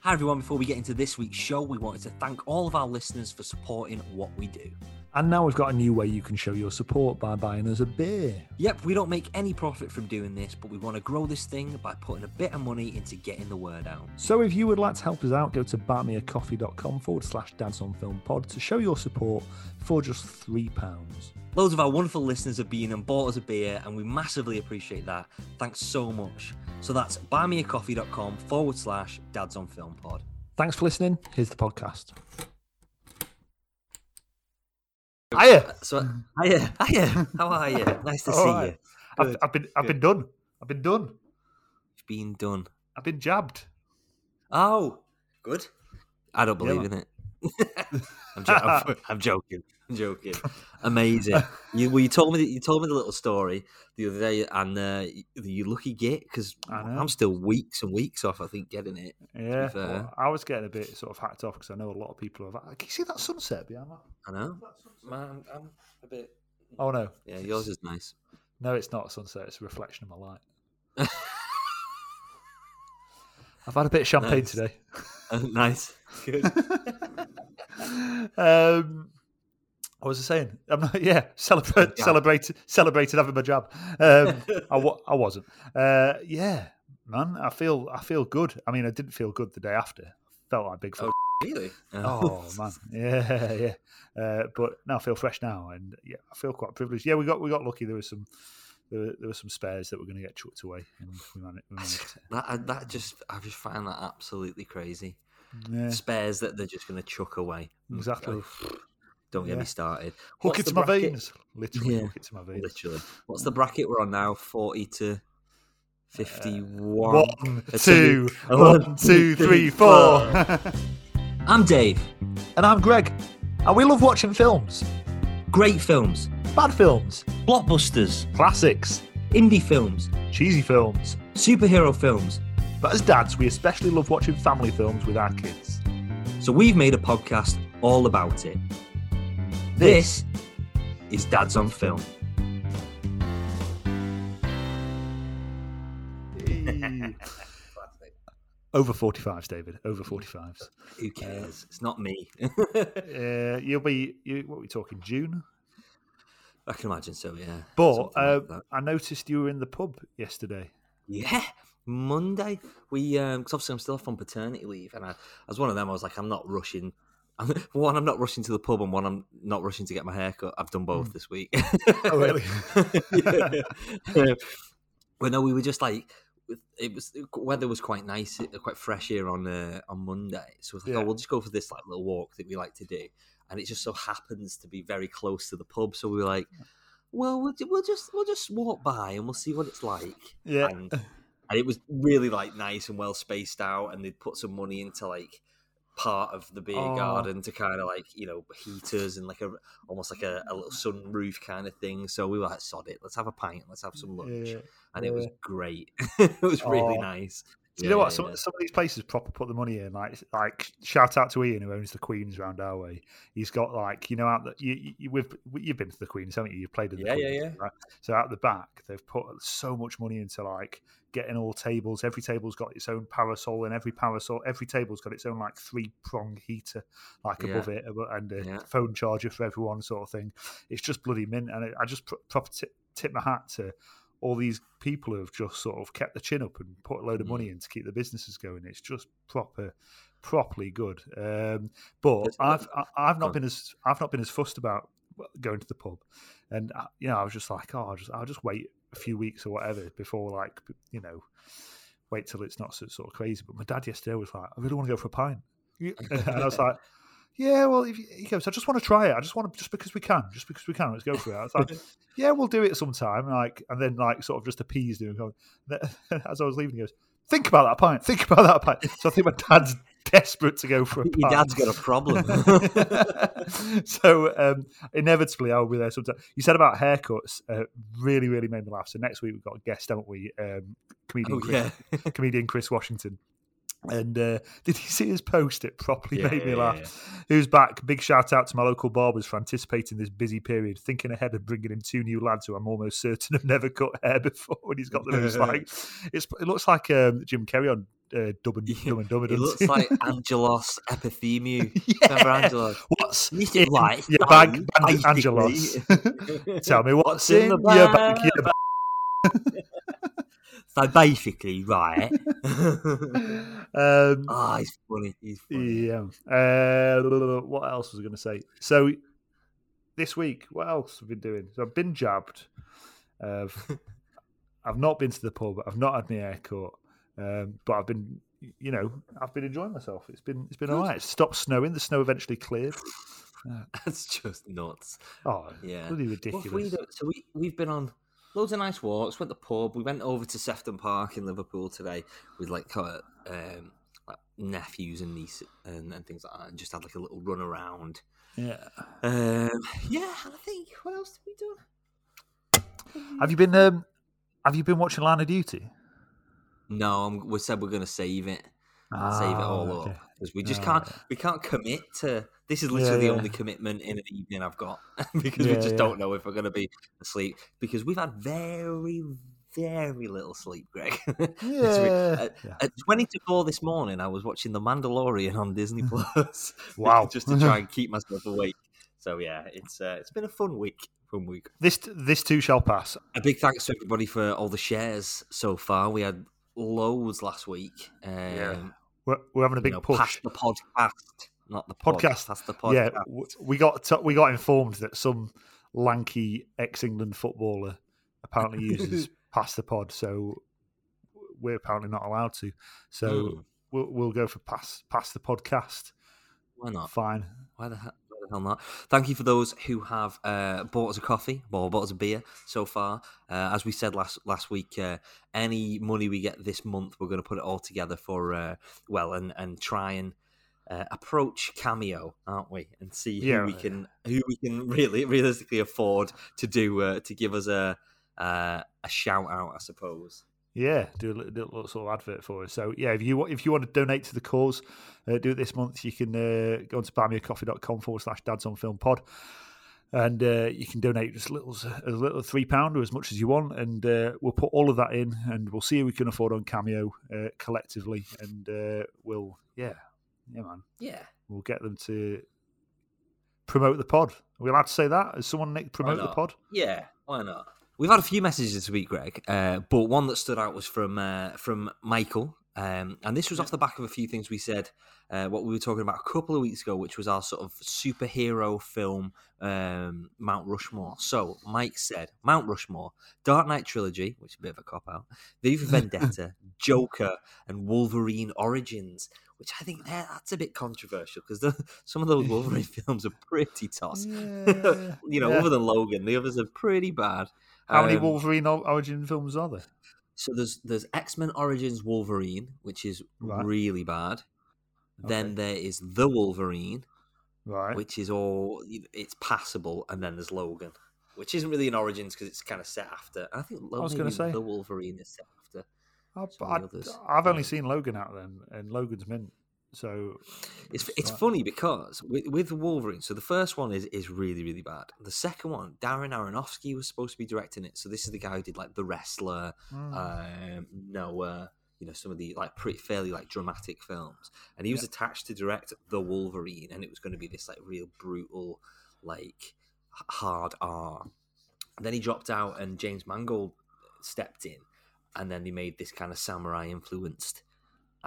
Hi everyone, before we get into this week's show, we wanted to thank all of our listeners for supporting what we do. And now we've got a new way you can show your support by buying us a beer. Yep, we don't make any profit from doing this, but we want to grow this thing by putting a bit of money into getting the word out. So if you would like to help us out, go to buymeacoffee.com forward slash dads on film pod to show your support for just £3. Loads of our wonderful listeners have been and bought us a beer, and we massively appreciate that. Thanks so much. So that's buymeacoffee.com forward slash dads on film pod. Thanks for listening. Here's the podcast. Hiya. So, hiya, hiya, how are you? Nice to All see right. you. I've, I've been I've good. been done. I've been done. You've been done. I've been jabbed. Oh, good. I don't Yeah, believe in it. I'm, jo- I'm, I'm joking. I'm joking. Amazing. You, well, you told me that you told me the little story the other day, and uh, y- you lucky git because. I'm still weeks and weeks off. I think getting it. Yeah, well, I was getting a bit sort of hacked off because I know a lot of people have. Can you see that sunset behind that? I know. Man, I'm, I'm a bit. Oh no, Yeah, yours is nice. no, it's not a sunset. It's a reflection of my light. I've had a bit of champagne Nice. today. Uh, nice. Good. um, what was I saying? I'm not, yeah, celebrate, Jab. celebrated, celebrated having my job. Um, I, wa- I wasn't. Uh, yeah, man, I feel, I feel good. I mean, I didn't feel good the day after. Felt like big. Oh, really? Oh man, yeah, yeah. Uh, but now I feel fresh now, and yeah, I feel quite privileged. Yeah, we got we got lucky. There was some there were, there were some spares that were going to get chucked away, and we managed. We managed That that just I just find that absolutely crazy. yeah, Spares that they're just going to chuck away. exactly. Don't get Yeah. me started. Hook What's it to my veins. Literally, Yeah. hook it to my veins. Literally. What's the bracket we're on now? Forty to fifty-one. One, Uh, two, two, one, two, three, four. I'm Dave. and I'm Greg, and we love watching films, Great films, bad films, blockbusters, classics, indie films, cheesy films. superhero films. But as dads, we especially love watching family films with our kids. So we've made a podcast all about it. This is Dads on Film. Over 45s, David. Over 45s. Who cares? It's not me. Uh, you'll be, you, what are we talking, June? I can imagine so. Yeah. But uh, like. I noticed you were in the pub yesterday. Yeah, Monday. We um, cause obviously I'm still off on paternity leave, and I, as one of them, I was like, I'm not rushing. One, I'm not rushing to the pub, and one, I'm not rushing to get my hair cut. I've done both this week. Oh, really? yeah. but no, we were just like, it was the weather was quite nice, uh, quite fresh here on uh, on Monday. So we thought, Yeah. oh, we'll just go for this like little walk that we like to do, and it just so happens to be very close to the pub. So we were like, well, we'll, we'll just we'll just walk by and we'll see what it's like Yeah. and, and it was really like nice and well spaced out and they'd put some money into like part of the beer Oh. garden to kind of like you know heaters and like a almost like a, a little mm. sunroof kind of thing so we were like sod it let's have a pint let's have some lunch Yeah. and it was great it was really Oh. nice Do you know what? Yeah, Some, yeah. some of these places proper put the money in. Like, like shout out to Ian who owns the Queens round our way. He's got like you know out that you, you we've you've been to the Queens, haven't you? You've played in the Yeah, yeah, Queens, yeah. Right? So out the back, they've put so much money into like getting all tables. Every table's got its own parasol, and every parasol, every table's got its own like three prong heater, like Yeah. above it, and a Yeah. phone charger for everyone, sort of thing. It's just bloody mint, and I just pr- proper tip, tip my hat to all these people who have just sort of kept the chin up and put a load of Mm. money in to keep the businesses going. It's just proper, properly good. Um, but I've I- I've not been as I've not been as fussed about going to the pub, and uh, you know I was just like, oh, I'll just I'll just wait a few weeks or whatever before like you know wait till it's not so sort of crazy. But my dad yesterday was like, I really want to go for a pint, and I was like. Yeah, well, if you, he goes, I just want to try it. I just want to, just because we can, just because we can, let's go for it. I was like, yeah, we'll do it sometime. Like, and then like sort of just appeased him. As I was leaving, he goes, think about that pint, think about that pint. So I think my dad's desperate to go for a pint. your dad's got a problem so um, inevitably, I'll be there sometime. You said about haircuts, uh, really, really made me laugh. So next week we've got a guest, haven't we? Um, comedian, oh Chris, yeah comedian Chris Washington. And uh, did you see his post? It properly Yeah, made me yeah, laugh. yeah. Who's back? Big shout out to my local barbers for anticipating this busy period, thinking ahead of bringing in two new lads who I'm almost certain have never cut hair before. And he's got them. It's like it's, it looks like um, Jim Carrey on uh, Dumb and Dumb and doesn't looks like Angelos. Remember yeah. Angelos? What's in your so bag, An- Angelos? Tell me what's, What's in in, the your bag. bag? Your bag. So basically, right. Um, Ah, he's funny. He's funny. Yeah. Uh, what else was I going to say? So this week, what else have I been doing? So I've been jabbed. Uh, I've not been to the pub. I've not had my hair cut. Um, but I've been, you know, I've been enjoying myself. It's been, it's been all right. It stopped snowing. The snow eventually cleared. That's just nuts. Oh, Yeah. What have we ridiculous. So we we've been on loads of nice walks. Went to the pub. We went over to Sefton Park in Liverpool today with like um, like nephews and niece and, and things like that, and just had like a little run around. Yeah. Um, yeah, and I think what else have we done? Have you been? Um, have you been watching Line of Duty? No, I'm, we said we're going to save it, save it all Ah, okay. up because we just Ah, can't. yeah. We can't commit to. This is literally the yeah. only commitment in an evening I've got because we just yeah. don't know if we're going to be asleep because we've had very, very little sleep, Greg. Yeah. At, Yeah. at twenty to four this morning, I was watching The Mandalorian on Disney Plus. Wow. just to try and keep myself awake. So yeah, it's uh, it's been a fun week. Fun week. This this too shall pass. A big thanks to everybody for all the shares so far. We had loads last week. Um, Yeah. We're, we're having a you big know, push. the podcast, not the pod, Podcast. Past the podcast. Yeah, we got t- we got informed that some lanky ex-England footballer apparently uses past the pod, so we're apparently not allowed to. So Hmm. we'll we'll go for pass past the podcast. Why not? Fine. Why the, hell, the hell? Thank you for those who have uh, bought us a coffee or bought us a beer so far. Uh, as we said last last week, uh, any money we get this month, we're going to put it all together for uh, well and and try and uh, approach Cameo, aren't we? And see who Yeah. we can who we can really realistically afford to do uh, to give us a uh, a shout out, I suppose. Yeah, do a little, little sort of advert for us. So yeah, if you if you want to donate to the cause, uh, do it this month. You can uh, go on to buymeacoffee.com forward slash dads on film pod. And uh, you can donate just little, as a little three pound or as much as you want, and uh, we'll put all of that in, and we'll see who we can afford on Cameo uh, collectively, and uh, we'll yeah, yeah, man, Yeah. we'll get them to promote the pod. Are we allowed to say that? Has someone Nick promote the pod? Yeah, why not? We've had a few messages this week, Greg, uh, but one that stood out was from uh, from Michael, um, and this was off the back of a few things we said, uh, what we were talking about a couple of weeks ago, which was our sort of superhero film um, Mount Rushmore. So Mike said Mount Rushmore, Dark Knight trilogy, which is a bit of a cop out, V for Vendetta, Joker, and Wolverine Origins. Which I think eh, that's a bit controversial because some of those Wolverine films are pretty toss. you know, Yeah. other than Logan, the others are pretty bad. How many Um, Wolverine origin films are there? So there's there's X Men Origins Wolverine, which is Right. really bad. Then there is the Wolverine, Right. which is all it's passable, and then there's Logan, which isn't really an Origins because it's kind of set after. I think I was gonna say. the Wolverine is set after. I've, I, of the others. I've only seen Logan out of them, and Logan's mint. So It's it's right. funny because with, with Wolverine, so the first one is is really really bad. The second one, Darren Aronofsky was supposed to be directing it. So this is the guy who did like The Wrestler, Mm. um, Noah, you know, some of the like pretty fairly like dramatic films, and he was Yeah. attached to direct The Wolverine, and it was going to be this like real brutal, like hard R. And then he dropped out, and James Mangold stepped in, and then they made this kind of samurai influenced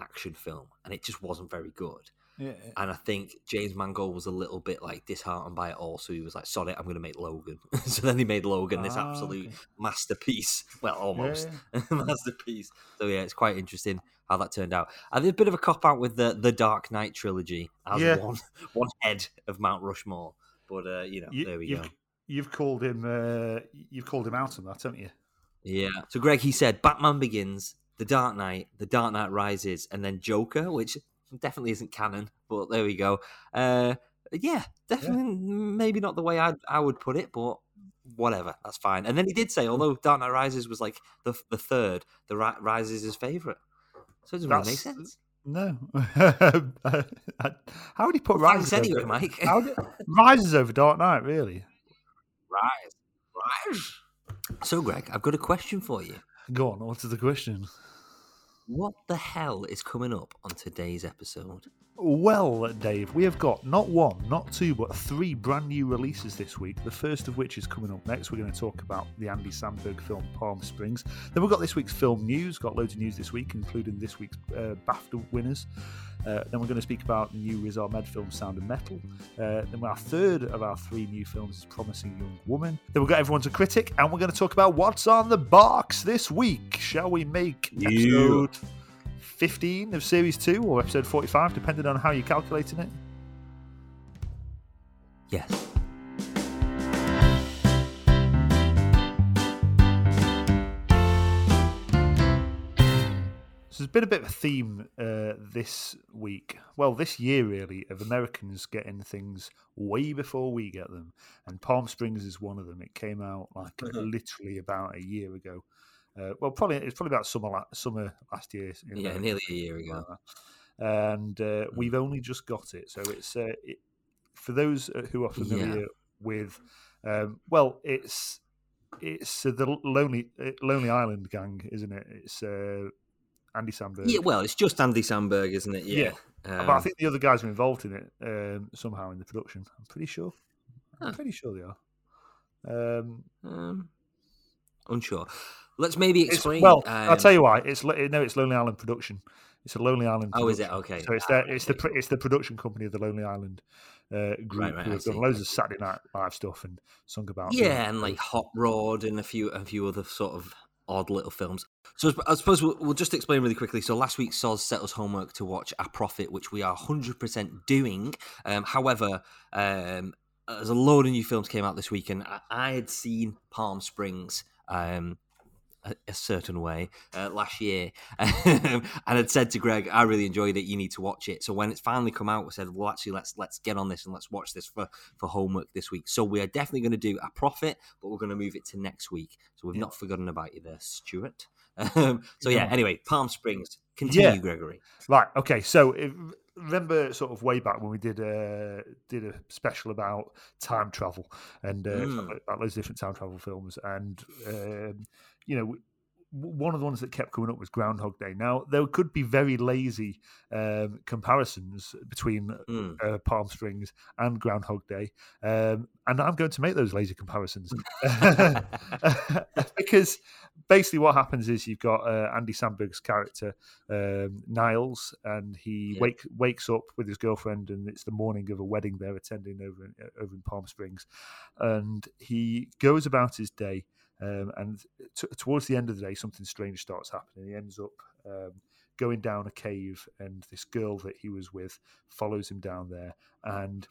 action film, and it just wasn't very good. yeah, And I think James Mangold was a little bit like disheartened by it all, so he was like, "Sorry, I'm going to make Logan." so then he made Logan, this Ah, absolute okay. masterpiece. Well, almost Yeah, masterpiece. So yeah, it's quite interesting how that turned out. I think a bit of a cop out with the the Dark Knight trilogy as Yeah. one one head of Mount Rushmore, but uh, you know, You- there we you've, go. You've called him. Uh, you've called him out on that, haven't you? Yeah. So Greg, he said Batman Begins, The Dark Knight, The Dark Knight Rises, and then Joker, which definitely isn't canon, but there we go. Uh, yeah, definitely maybe not the way I I would put it, but whatever, that's fine. And then he did say, although Dark Knight Rises was like the the third, The Ri- Rise is his favorite, so it doesn't really make sense. No. How would he put Rises thanks anyway? Mike. How did, Rises over Dark Knight, really? Rise. Rise. So, Greg, I've got a question for you. Go on, what's the question? What the hell is coming up on today's episode? Well, Dave, we have got not one, not two, but three brand new releases this week. The first of which is coming up next. We're going to talk about the Andy Samberg film Palm Springs. Then we've got this week's film news. Got loads of news this week, including this week's uh, BAFTA winners. Uh, then we're going to speak about the new Riz Ahmed film Sound of Metal. Uh, then our third of our three new films is Promising Young Woman. Then we've got Everyone's a Critic, and we're going to talk about what's on the box this week. Shall we make episode 15 of Series 2 or episode 45, depending on how you're calculating it? Yes. So there's been a bit of a theme uh, this week, well, this year really, of Americans getting things way before we get them, and Palm Springs is one of them. It came out like Mhm. literally about a year ago. Uh, well, probably it's probably about summer la- summer last year. Yeah, America, nearly a year ago. and uh, we've only just got it. So it's uh, it, for those uh, who are Yeah. familiar with, um, well, it's it's uh, the lonely uh, Lonely Island gang, isn't it? It's uh, Andy Samberg. Yeah, well, it's just Andy Samberg, isn't it? Yeah. but I Um, think the other guys are involved in it um, somehow in the production. I'm pretty sure. I'm Huh. pretty sure they are. Um, um, unsure. Let's maybe it's, explain. well, I'll um, tell you why. It's no, it's Lonely Island production. It's a Lonely Island. Oh, is it? Okay. So it's Ah, the it's the okay. pr- it's the production company of the Lonely Island uh, group right, who I have done loads of Saturday Night Live stuff and sung about. the- Yeah, and like Hot Rod and a few a few other sort of odd little films. So I suppose we'll, we'll just explain really quickly. So last week Soz set us homework to watch A Prophet, which we are hundred percent doing. Um, however, um, there's a load of new films came out this week, and I, I had seen Palm Springs. Um, a, a certain way uh, last year, and had said to Greg, "I really enjoyed it. You need to watch it." So when it's finally come out, we said, "Well, actually, let's let's get on this and let's watch this for for homework this week." So we are definitely going to do a prophet, but we're going to move it to next week. So we've Yeah. not forgotten about you there, Stuart. Um, so yeah. Anyway, Palm Springs. Continue, Yeah. Gregory. Right. Okay. So if, remember, sort of way back when we did a did a special about time travel and uh, Mm. about loads of different time travel films, and um, you know. One of the ones that kept coming up was Groundhog Day. Now there could be very lazy um, comparisons between Mm. uh, Palm Springs and Groundhog Day, um, and I'm going to make those lazy comparisons because basically what happens is you've got uh, Andy Samberg's character um, Niles, and he Yeah. wake wakes up with his girlfriend, and it's the morning of a wedding they're attending over in, uh, over in Palm Springs, and he goes about his day. Um, and t- towards the end of the day, something strange starts happening. He ends up um, going down a cave, and this girl that he was with follows him down there, and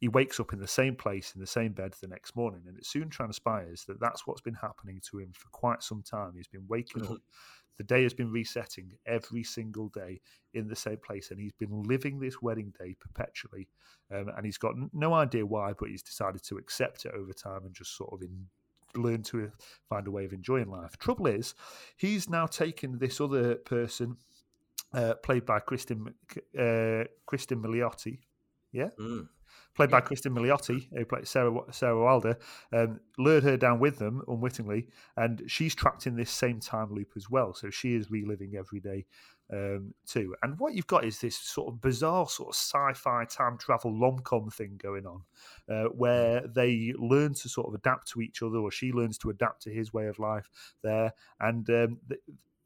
he wakes up in the same place in the same bed the next morning. And it soon transpires that that's what's been happening to him for quite some time. He's been waking up. The day has been resetting every single day in the same place, and he's been living this wedding day perpetually. Um, and he's got n- no idea why, but he's decided to accept it over time and just sort of in, learn to find a way of enjoying life. Trouble is, he's now taken this other person, uh, played by Kristen uh, Kristen Milioti, Mm. played by Kristen Milioti, who played Sarah Sarah Wilder, um, lured her down with them unwittingly, and she's trapped in this same time loop as well. So she is reliving every day um, too. And what you've got is this sort of bizarre sort of sci-fi time travel rom-com thing going on, uh, where they learn to sort of adapt to each other, or she learns to adapt to his way of life there, and um,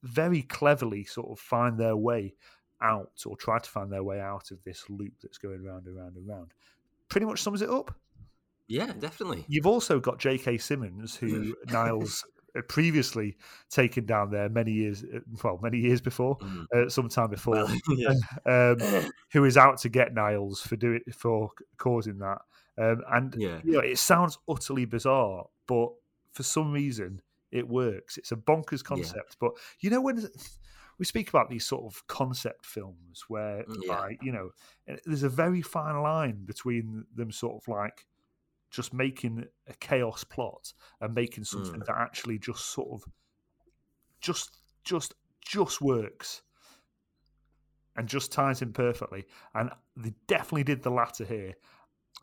very cleverly sort of find their way out or try to find their way out of this loop that's going round and round and round. Pretty much sums it up. Yeah, definitely. You've also got J.K. Simmons, who Niles previously taken down there many years, uh, well, many years before, Mm. uh, sometime before, yeah. um, who is out to get Niles for doing for causing that. Um, and yeah. you know, it sounds utterly bizarre, but for some reason it works. It's a bonkers concept, but you know when we speak about these sort of concept films where, Mm, yeah. like, you know, eh, there's a very fine line between them sort of like just making a chaos plot and making something Mm. that actually just sort of just just just works. and just ties in perfectly. And they definitely did the latter here.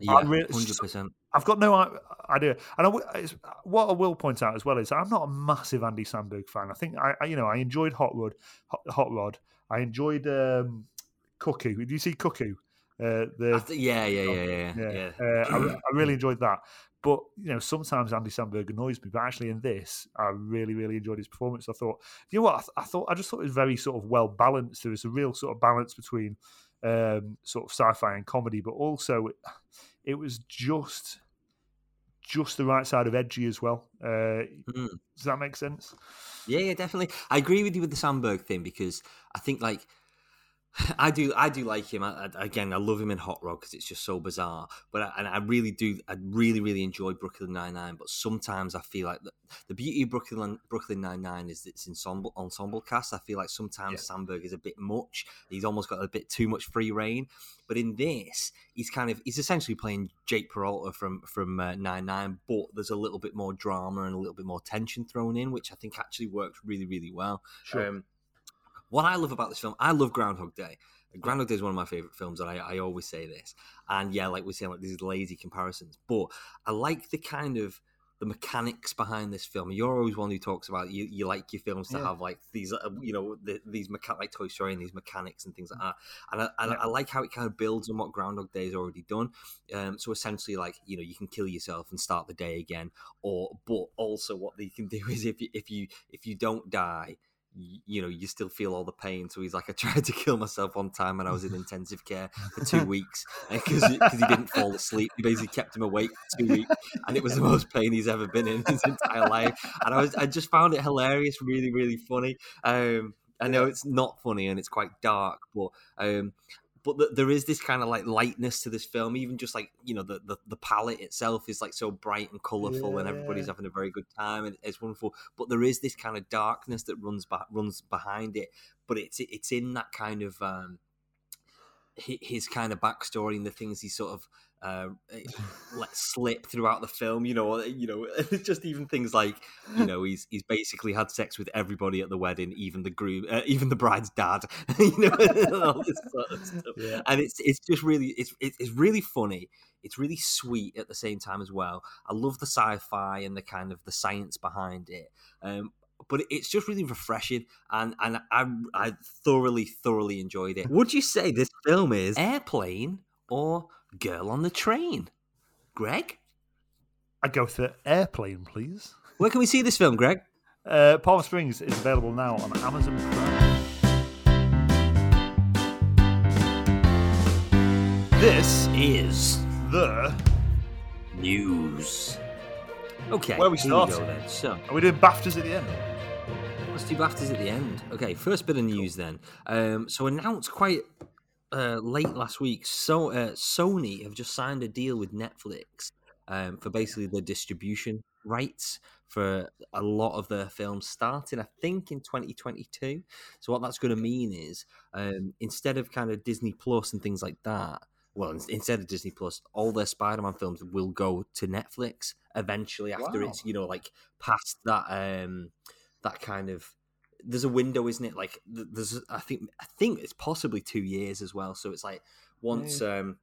Yeah, re- hundred percent. I've got no idea, and I w- it's- what I will point out as well is I'm not a massive Andy Samberg fan. I think I, I you know, I enjoyed Hot Rod. Hot, Hot Rod. I enjoyed um, Cuckoo. Did you see Cuckoo? Uh, the Yeah, yeah, yeah, yeah, yeah, yeah. Uh, I, I really enjoyed that. But you know, sometimes Andy Samberg annoys me. But actually, in this, I really, really enjoyed his performance. I thought, you know what? I, th- I thought I just thought it was very sort of well balanced. There was a real sort of balance between um, sort of sci-fi and comedy, but also it, it was just just the right side of edgy as well. Uh, Mm. Does that make sense? Yeah, yeah, definitely. I agree with you with the Samberg thing because I think like I do, I do like him. I, I, again, I love him in Hot Rod because it's just so bizarre. But I, and I really do, I really, really enjoy Brooklyn Nine Nine. But sometimes I feel like the, the beauty of Brooklyn Brooklyn Nine Nine is its ensemble ensemble cast. I feel like sometimes Yeah. Samberg is a bit much. He's almost got a bit too much free reign. But in this, he's kind of he's essentially playing Jake Peralta from from uh, Nine Nine. But there's a little bit more drama and a little bit more tension thrown in, which I think actually works really, really well. Um, what I love about this film, I love Groundhog Day. Groundhog Day is one of my favorite films, and I, I always say this. And yeah, like we're saying, like these lazy comparisons, but I like the kind of the mechanics behind this film. You're always one who talks about you, you like your films to Yeah. have like these, uh, you know, the, these mecha- like Toy Story and these mechanics and things like that. And I, Yeah. I like how it kind of builds on what Groundhog Day has already done. Um, so essentially, like you know, you can kill yourself and start the day again, or but also what they can do is if you if you if you don't die, you know, you still feel all the pain. So he's like, I tried to kill myself one time when I was in intensive care for two weeks because he didn't fall asleep. He basically kept him awake for two weeks, and it was the most pain he's ever been in his entire life. And I was, I just found it hilarious, really, really funny. Um, I know it's not funny and it's quite dark, but um, but th- there is this kind of like lightness to this film. Even just like you know the the, the palette itself is like so bright and colourful, and everybody's having a very good time, and it's wonderful. But there is this kind of darkness that runs back runs behind it. But it's it's in that kind of um, his kind of backstory and the things he sort of uh, let slip throughout the film. You know, you know, just even things like you know he's he's basically had sex with everybody at the wedding, even the groom, uh, even the bride's dad. you know, all this sort of stuff. Yeah. And it's it's just really it's it's it's really funny. It's really sweet at the same time as well. I love the sci-fi and the kind of the science behind it. Um, but it's just really refreshing, and and I I thoroughly thoroughly enjoyed it. Would you say this film is Airplane or Girl on the Train? Greg, I go for airplane, please. where can we see this film, Greg? Uh, Palm Springs is available now on Amazon Prime. This Is the news. Okay, Where we starting? then. So are we doing BAFTAs at the end? Let's do BAFTAs at the end. Okay, first bit of news then. Um, so announced quite uh, late last week, so uh, Sony have just signed a deal with Netflix um, for basically the distribution rights for a lot of their films, starting I think in 2022. So what that's going to mean is um, instead of kind of Disney Plus and things like that. Well, instead of Disney Plus, all their Spider-Man films will go to Netflix eventually after Wow. it's you know like past that um that kind of there's a window isn't it? Like there's i think i think it's possibly two years as well. So it's like once um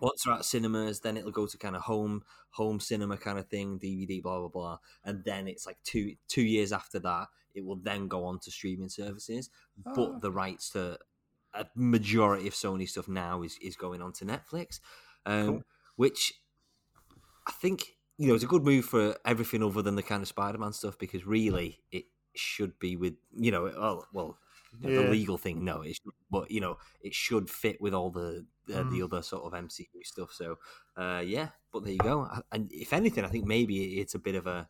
once they're at cinemas then it'll go to kind of home home cinema kind of thing dvd blah blah blah. And then it's like two two years after that it will then go on to streaming services. Oh, but the rights to a majority of sony stuff now is is going on to netflix um Cool. which i think you know it's a good move for everything other than the kind of spider-man stuff because really it should be with you know oh well the legal thing no it but you know it should fit with all the uh, the Mm. other sort of mcu stuff so uh yeah but there you go and if anything i think maybe it's a bit of a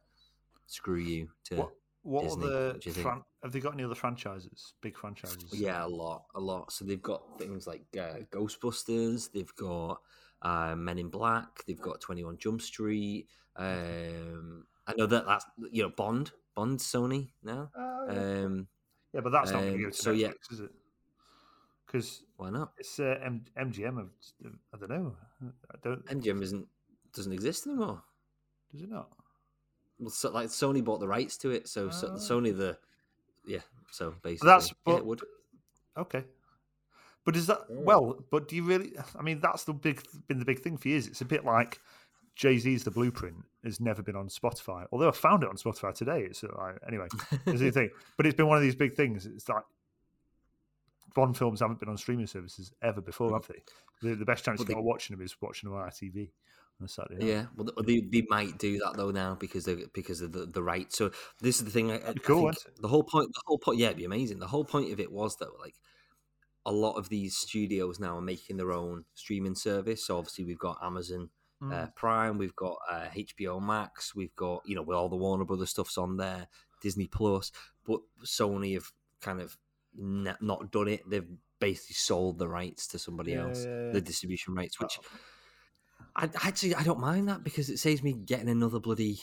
screw you to What what Disney, are the what do you think? fran- have they got any other franchises? Big franchises? Yeah, a lot, a lot. So they've got things like uh, Ghostbusters. They've got uh, Men in Black. They've got Twenty One Jump Street. Um, I know that that's you know Bond, Bond, Sony now. Oh, yeah. Um, yeah, but that's not going to um, go to so, Netflix, yeah. is it? Because why not? it's uh, M- MGM. Of, I don't know. I don't. MGM isn't doesn't exist anymore. Does it not? Well, so, like Sony bought the rights to it, so, so Ah. Sony the yeah. So basically, that's yeah, it would. okay. But is that Yeah. well? But do you really? I mean, that's the big been the big thing for years. It's a bit like Jay Z's The Blueprint has never been on Spotify. Although I found it on Spotify today. It's uh, like anyway. It's the thing. But it's been one of these big things. It's like Bond films haven't been on streaming services ever before, have they? The, the best chance Well, you they- got of watching them is watching them on ITV on a Saturday. Yeah, well, they, they might do that though now because they because of the, the right. So this is the thing. I, I cool, think the whole point. The whole point. Yeah, it'd be amazing. The whole point of it was that like a lot of these studios now are making their own streaming service. So obviously we've got Amazon Mm. uh, Prime, we've got uh, HBO Max, we've got you know with all the Warner Brothers stuff's on there, Disney Plus, but Sony have kind of ne- not done it. They've basically sold the rights to somebody Yeah, else, yeah, yeah. the distribution rights, which. Oh. I actually I don't mind that because it saves me getting another bloody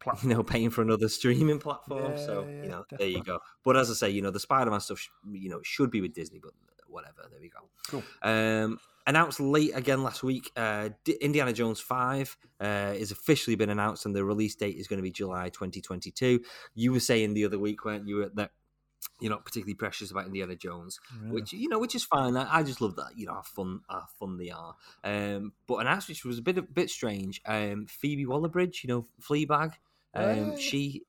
Platform. you know paying for another streaming platform. Yeah, so yeah, you know there you go. But as I say, you know the Spider Man stuff, sh- you know, should be with Disney, but whatever. There we go. Cool. Um, announced late again last week. Uh, D- Indiana Jones Five uh, is officially been announced, and the release date is going to be July 2022. You were saying the other week, weren't you, that you're not particularly precious about Indiana Jones Yeah. which you know, which is fine. I, I just love that, you know, how fun, how fun they are. Um, but an which was a bit, a bit strange. Um, Phoebe Waller-Bridge, you know, Fleabag. Um, Yeah. she,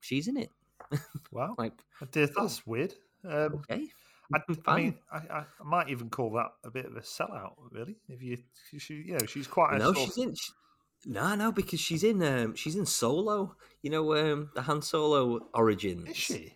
she's in it. wow, Like, I that's weird. Um, okay, I, I mean, I, I, might even call that a bit of a sellout, really. If you, she, you know, she's quite a no, she's in. She, no, no, because she's in. Um, she's in Solo. You know, um, the Han Solo origins. Is she?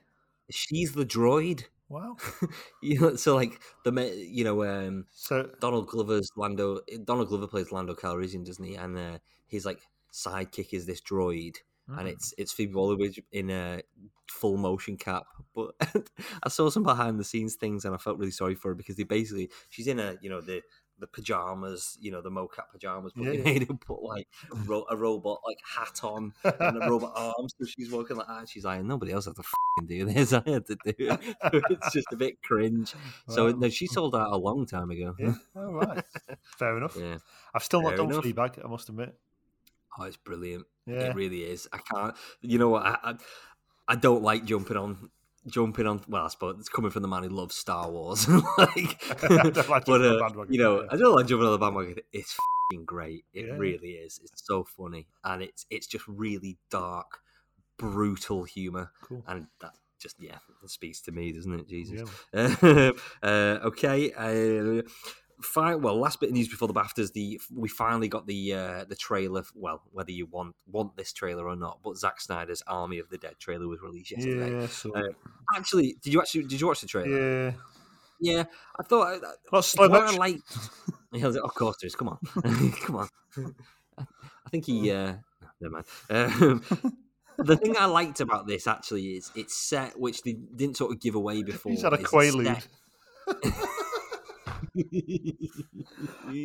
She's the droid. Wow. You know, so like the, you know, um, So Donald Glover's Lando. Donald Glover plays Lando Calrissian, doesn't he? And uh, his like sidekick is this droid, and mm, it's it's Phoebe Waller-Bridge in a full motion cap. But I saw some behind the scenes things, and I felt really sorry for her because they basically she's in a you know the the pajamas, you know the mocap pajamas, but Yeah, they yeah. made her put like ro- a robot like hat on and a robot arms, so she's walking like that. And she's like, nobody else has to fing do this. I had to do it. it's just a bit cringe. So Wow. no, she sold out a long time ago. yeah, all right, fair enough. Yeah. I've still not done enough. Fleabag, I must admit. Oh, it's brilliant. Yeah, It really is. I can't. You know what? I, I I don't like jumping on jumping on. Well, I suppose it's coming from the man who loves Star Wars. like, like but jumping on the uh, you know, yeah. I don't like jumping on the bandwagon. It's fing great. It Yeah. really is. It's so funny, and it's it's just really dark, brutal humor, cool. and that just yeah, it speaks to me, doesn't it? Jesus. Yeah. uh, okay. Uh, fine. Well, last bit of news before the Baftas, the we finally got the uh, the trailer. Well, whether you want want this trailer or not, but Zack Snyder's Army of the Dead trailer was released yesterday. Yeah, so, Uh, Actually, did you actually did you watch the trailer? yeah. Yeah, I thought. uh, Well, slow what I like. Yeah, of course, there is. Come on, come on. I think he. Uh, no, never mind. Um, the thing I liked about this actually is it's set, which they didn't sort of give away before. He's had a quaalude.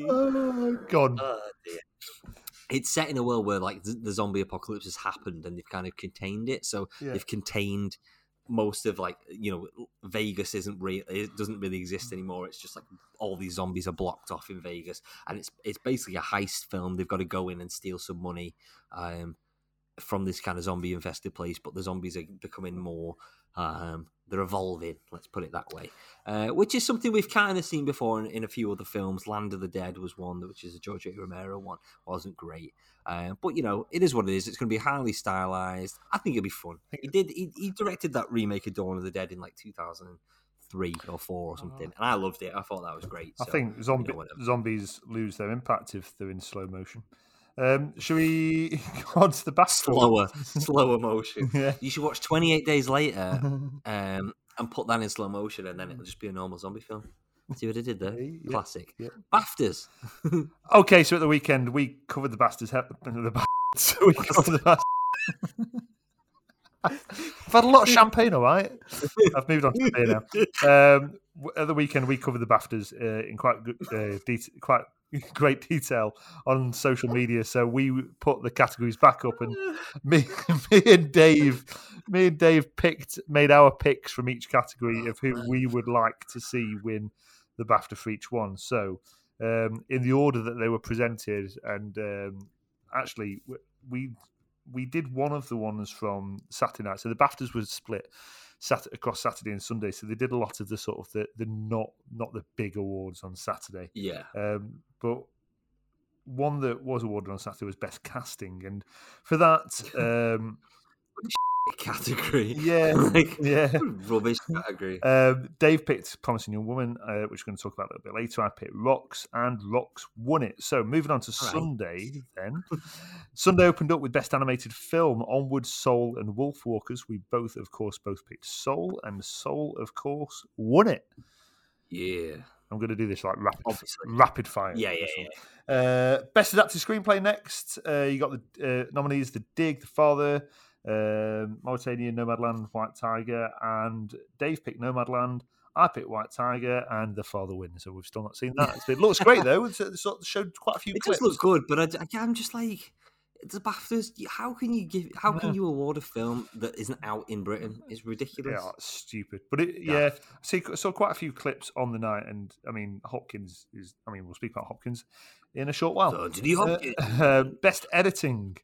Oh, God. Oh. It's set in a world where like the, the zombie apocalypse has happened and they've kind of contained it. So Yeah. they've contained most of like you know Vegas isn't real. It doesn't really exist anymore. It's just like all these zombies are blocked off in Vegas, and it's it's basically a heist film. They've got to go in and steal some money. Um, from this kind of zombie infested place, but the zombies are becoming more. Um, they're evolving. Let's put it that way, uh, which is something we've kind of seen before in, in a few other films. Land of the Dead was one, which is a George A. Romero one. wasn't great, uh, but you know it is what it is. It's going to be highly stylized. I think it'll be fun. He did. He, he directed that remake of Dawn of the Dead in like 2003 or four or something, and I loved it. I thought that was great. I so, think zombie, you know, zombies lose their impact if they're in slow motion. Um, should we go on to the back? slower, slower motion. Yeah. You should watch 28 Days Later um, and put that in slow motion, and then it'll just be a normal zombie film. See what I did there? Yeah, Classic. yeah. BAFTAs. okay, so at the weekend we covered the bastards. He- the bastards. we covered the bastards. I've had a lot of champagne, all right. I've moved on to beer now. Um, at the weekend, we covered the BAFTAs uh, in quite good, uh, det- quite great detail on social media. So we put the categories back up, and me, me and Dave, me and Dave picked, made our picks from each category of who we would like to see win the BAFTA for each one. So um, in the order that they were presented, and um, actually we we did one of the ones from Saturday night. So the BAFTAs was split. Sat across Saturday and Sunday. So they did a lot of the sort of the the not not the big awards on Saturday. Yeah. Um, but one that was awarded on Saturday was best casting, and for that, um, category. yeah, like, yeah. rubbish category. Um, Dave picked Promising Young Woman, uh, which we're going to talk about a little bit later. I picked Rocks, and Rocks won it. So moving on to All right. Sunday, then. Sunday opened up with Best Animated Film, Onward, Soul, and Wolfwalkers. We both, of course, both picked Soul, and Soul, of course, won it. yeah. I'm going to do this like rapid, Obviously. rapid fire. Yeah, yeah, yeah. Uh, best adapted screenplay next. Uh, you got the uh, nominees: The Dig, The Father, um, Mauritania, Nomadland, White Tiger, and Dave picked Nomadland. I picked White Tiger, and The Father wins. So we've still not seen that. It looks great though. It's, it sort of showed quite a few It clips. does look good, but I, am just like the BAFTAs. How can you give? How can you award a film that isn't out in Britain? It's ridiculous. Yeah, it's stupid. But it, yeah, I see, saw quite a few clips on the night, and I mean, Hopkins is. I mean, we'll speak about Hopkins in a short while. So, did you Uh, uh, best editing.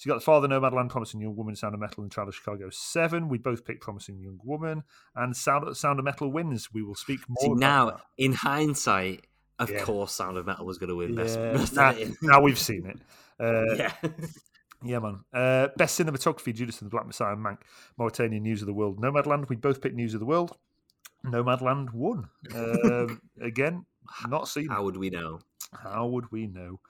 So you got the Father, Nomadland, Promising Young Woman, Sound of Metal, and of Chicago Seven. We both picked Promising Young Woman, and Sound Sound of Metal wins. We will speak more. See now, that. in hindsight, of Yeah. course, Sound of Metal was going to win best. Yeah, best now, now we've seen it. Uh, yeah. Yeah, man. Uh, best cinematography: Judas and the Black Messiah, Mank, Mauritania, News of the World, Nomadland. We both picked News of the World. Nomadland won. Um, again, not seen. How would we know? How would we know?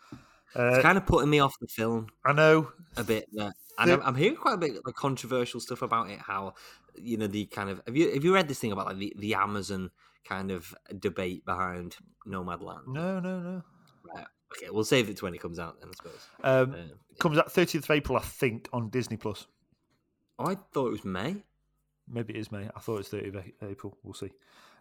It's Uh, kind of putting me off the film I know. a bit. That, and The- I'm, hearing quite a bit of controversial stuff about it. How you know the kind of have you have you read this thing about like the, the Amazon kind of debate behind Nomadland? No, no, no. Right. Okay, we'll save it to when it comes out then, I suppose. Um, Uh, comes out 30th of April, I think, on Disney Plus. oh, I thought it was May. Maybe it is May. I thought it was 30th of April. We'll see.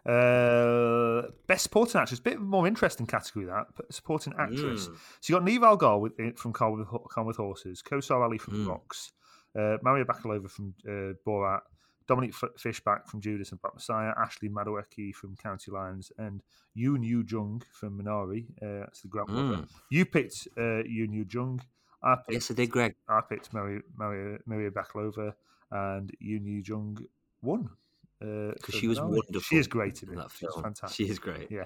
Uh, best supporting actress, a bit more interesting category that but supporting actress. Mm. So you got Niamh Algar with, eh, from Calm with, Calm with Horses, Kosar Ali from Mm. Rocks, uh, Maria Bakalova from uh, Borat, Dominique F- Fishback from Judas and Black Messiah, Ashley Madekwe from County Lines, and Yoon Yu Jung from Minari. Uh, that's the grandmother. Mm. You picked uh, Yoon Yu Jung. I picked Yes, I did, Greg. I picked Maria, Maria, Maria Bakalova, and Yoon Yu Jung won. Because Because she was wonderful. She is great in, in that She's film. fantastic. She is great. Yeah.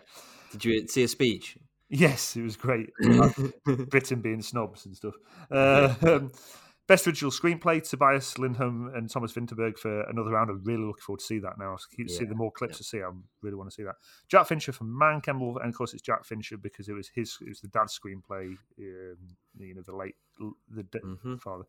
Did you see a speech? Yes, it was great. Britain being snobs and stuff. Uh, um, Best original screenplay: Tobias Lindholm and Thomas Vinterberg for another round. I'm really looking forward to see that now. Keep seeing the more clips yeah. to see. I really want to see that. Jack Fincher from Man Campbell, and of course it's Jack Fincher because it was his. It was the dad's screenplay. Um, you know, the late the de- Mhm. father.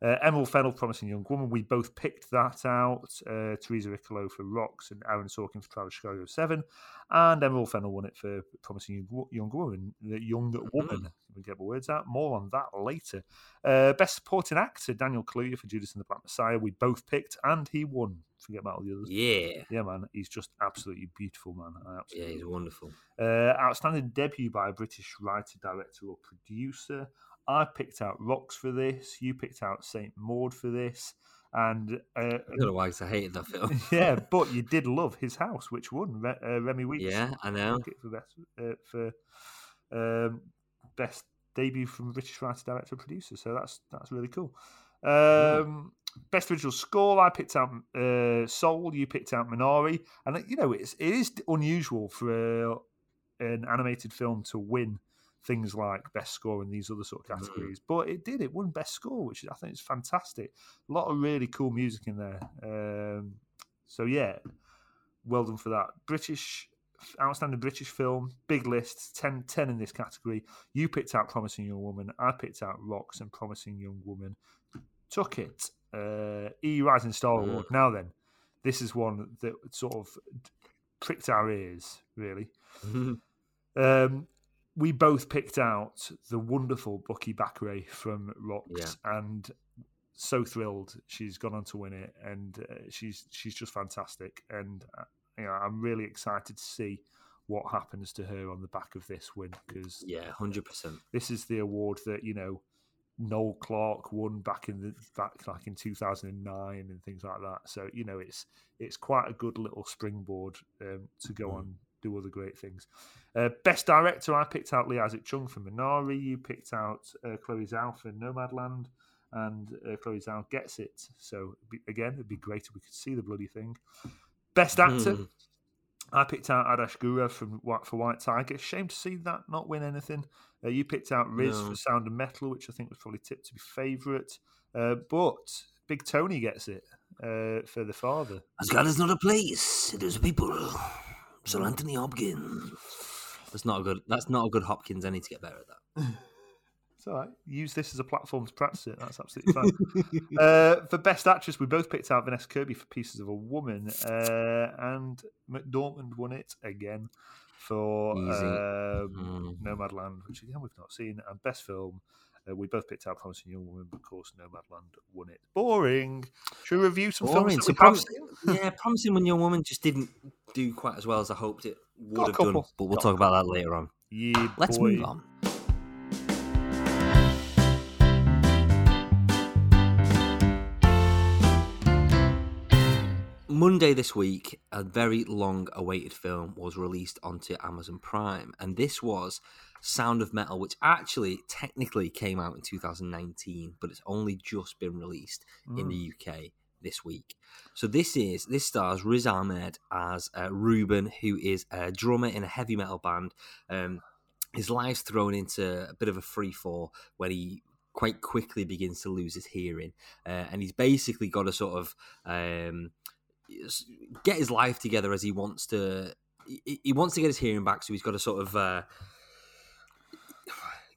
Uh, Emerald Fennell, Promising Young Woman. We both picked that out. Uh, Teresa Riccolo for Rocks and Aaron Sorkin for of Chicago 7. And Emerald Fennell won it for Promising Young, Young Woman. The Young Woman. We get my words out. More on that later. Uh, Best Supporting Actor, Daniel Kaluuya for Judas and the Black Messiah. We both picked and he won. Forget about all the others. Yeah. Yeah, man. He's just absolutely beautiful, man. I Yeah, absolutely he's wonderful. uh, outstanding debut by a British writer, director, or producer. I picked out Rocks for this. You picked out Saint Maud for this, and uh, I don't know why I hated that film. yeah, but you did love His House, which won Re- uh, Remi Weekes. yeah, I know. for best uh, for um, best debut from British writer, director, producer. So that's that's really cool. Um, Best original score, I picked out uh, Soul. You picked out Minari, and you know it's it is unusual for uh, an animated film to win things like best score in these other sort of Mhm. categories. But it did; it won best score, which I think is fantastic. A lot of really cool music in there. Um, so yeah, well done for that. British outstanding British film, big list, 10, 10 in this category. You picked out Promising Young Woman. I picked out Rocks and Promising Young Woman. Took it. Uh, E Rising Star Mm. Award. Now then, this is one that sort of pricked our ears, really. Um, we both picked out the wonderful Bukky Bakray from Rocks, and so thrilled she's gone on to win it, and uh, she's she's just fantastic, and uh, you know I'm really excited to see what happens to her on the back of this win because yeah, hundred percent. this is the award that you know Noel Clarke won back in the back like in 2009 and things like that. So you know it's it's quite a good little springboard um, to go Mm. on do other great things. Uh, best director, I picked out Lee Isaac Chung for Minari. You picked out uh, Chloe Zhao for Nomadland, and uh, Chloe Zhao gets it. So be, again, it'd be great if we could see the bloody thing. Best actor. Mm. I picked out Adarsh Gourav from for White Tiger. Shame to see that not win anything. Uh, you picked out Riz No. for Sound and Metal, which I think was probably tipped to be favourite. Uh, but Big Tony gets it uh, for the father. Asgard is not a place; it is a people. Sir Anthony Hopkins. That's not a good. That's not a good Hopkins. I need to get better at that. It's all right. Use this as a platform to practice it. That's absolutely fine. uh, for Best Actress, we both picked out Vanessa Kirby for Pieces of a Woman, uh, and McDormand won it again for um, Mm. Nomadland, which again we've not seen. And Best Film, uh, we both picked out Promising Young Woman, but of course Nomadland won it. Boring. Should we review some Boring. films So we have promis- yeah, promising young woman just didn't do quite as well as I hoped it would have done. But we'll Got talk about that later on. Yeah, Let's boy. move on. Monday this week, a very long awaited film was released onto Amazon Prime, and this was Sound of Metal, which actually technically came out in 2019, but it's only just been released in Mm. the UK this week. So this is this stars Riz Ahmed as uh, Ruben, who is a drummer in a heavy metal band. Um, his life's thrown into a bit of a free fall when he quite quickly begins to lose his hearing, uh, and he's basically got a sort of um, get his life together as he wants to. He, he wants to get his hearing back, so he's got to sort of. Uh,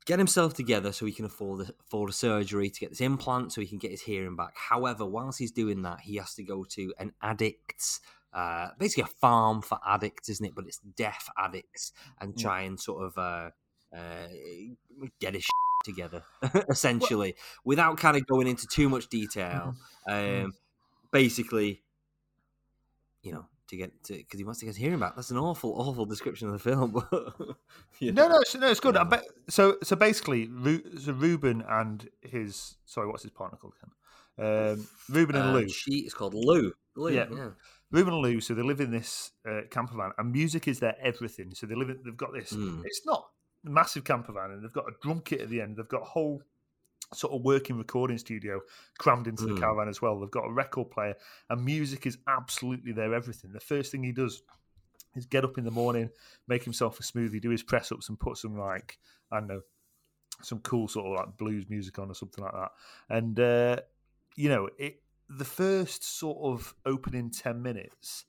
Get himself together so he can afford afford a surgery to get this implant, so he can get his hearing back. However, whilst he's doing that, he has to go to an addicts, uh, basically a farm for addicts, isn't it? But it's deaf addicts, and Yeah. try and sort of uh, uh, get his together, essentially, without kind of going into too much detail. Mm-hmm. Um, basically, you know, to get to because he wants to get hearing about. That's an awful, awful description of the film. but, you No, know. no, it's, no, it's good. I Yeah. bet, so, so basically, Ru- so Ruben and his sorry, what's his partner called again? Um, Ruben and Uh, Lou. She is called Lou. Lou. Yeah. Yeah. Ruben and Lou. So they live in this uh, camper van, and music is their everything. So they live. In, they've got this. Mm. It's not massive camper van, and they've got a drum kit at the end. They've got whole sort of working recording studio crammed into the Mm. caravan as well. They've got a record player, and music is absolutely their everything. The first thing he does is get up in the morning, make himself a smoothie, do his press ups, and put some like I don't know some cool sort of like blues music on or something like that. And uh, you know, it the first sort of opening ten minutes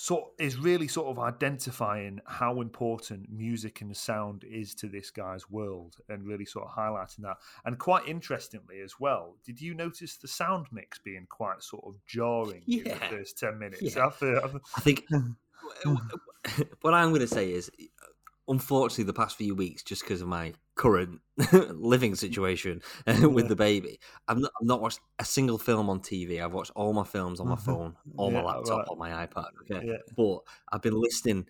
sort is really sort of identifying how important music and sound is to this guy's world and really sort of highlighting that. And quite interestingly as well, did you notice the sound mix being quite sort of jarring in the Yeah. first ten minutes? Yeah. Feel- I feel- I think what I'm going to say is, unfortunately, the past few weeks, just because of my current living situation uh, with Yeah. the baby, I've not, I've not watched a single film on TV. I've watched all my films on my Mhm. phone, on Yeah, my laptop, right. on my iPad. Okay, yeah. but I've been listening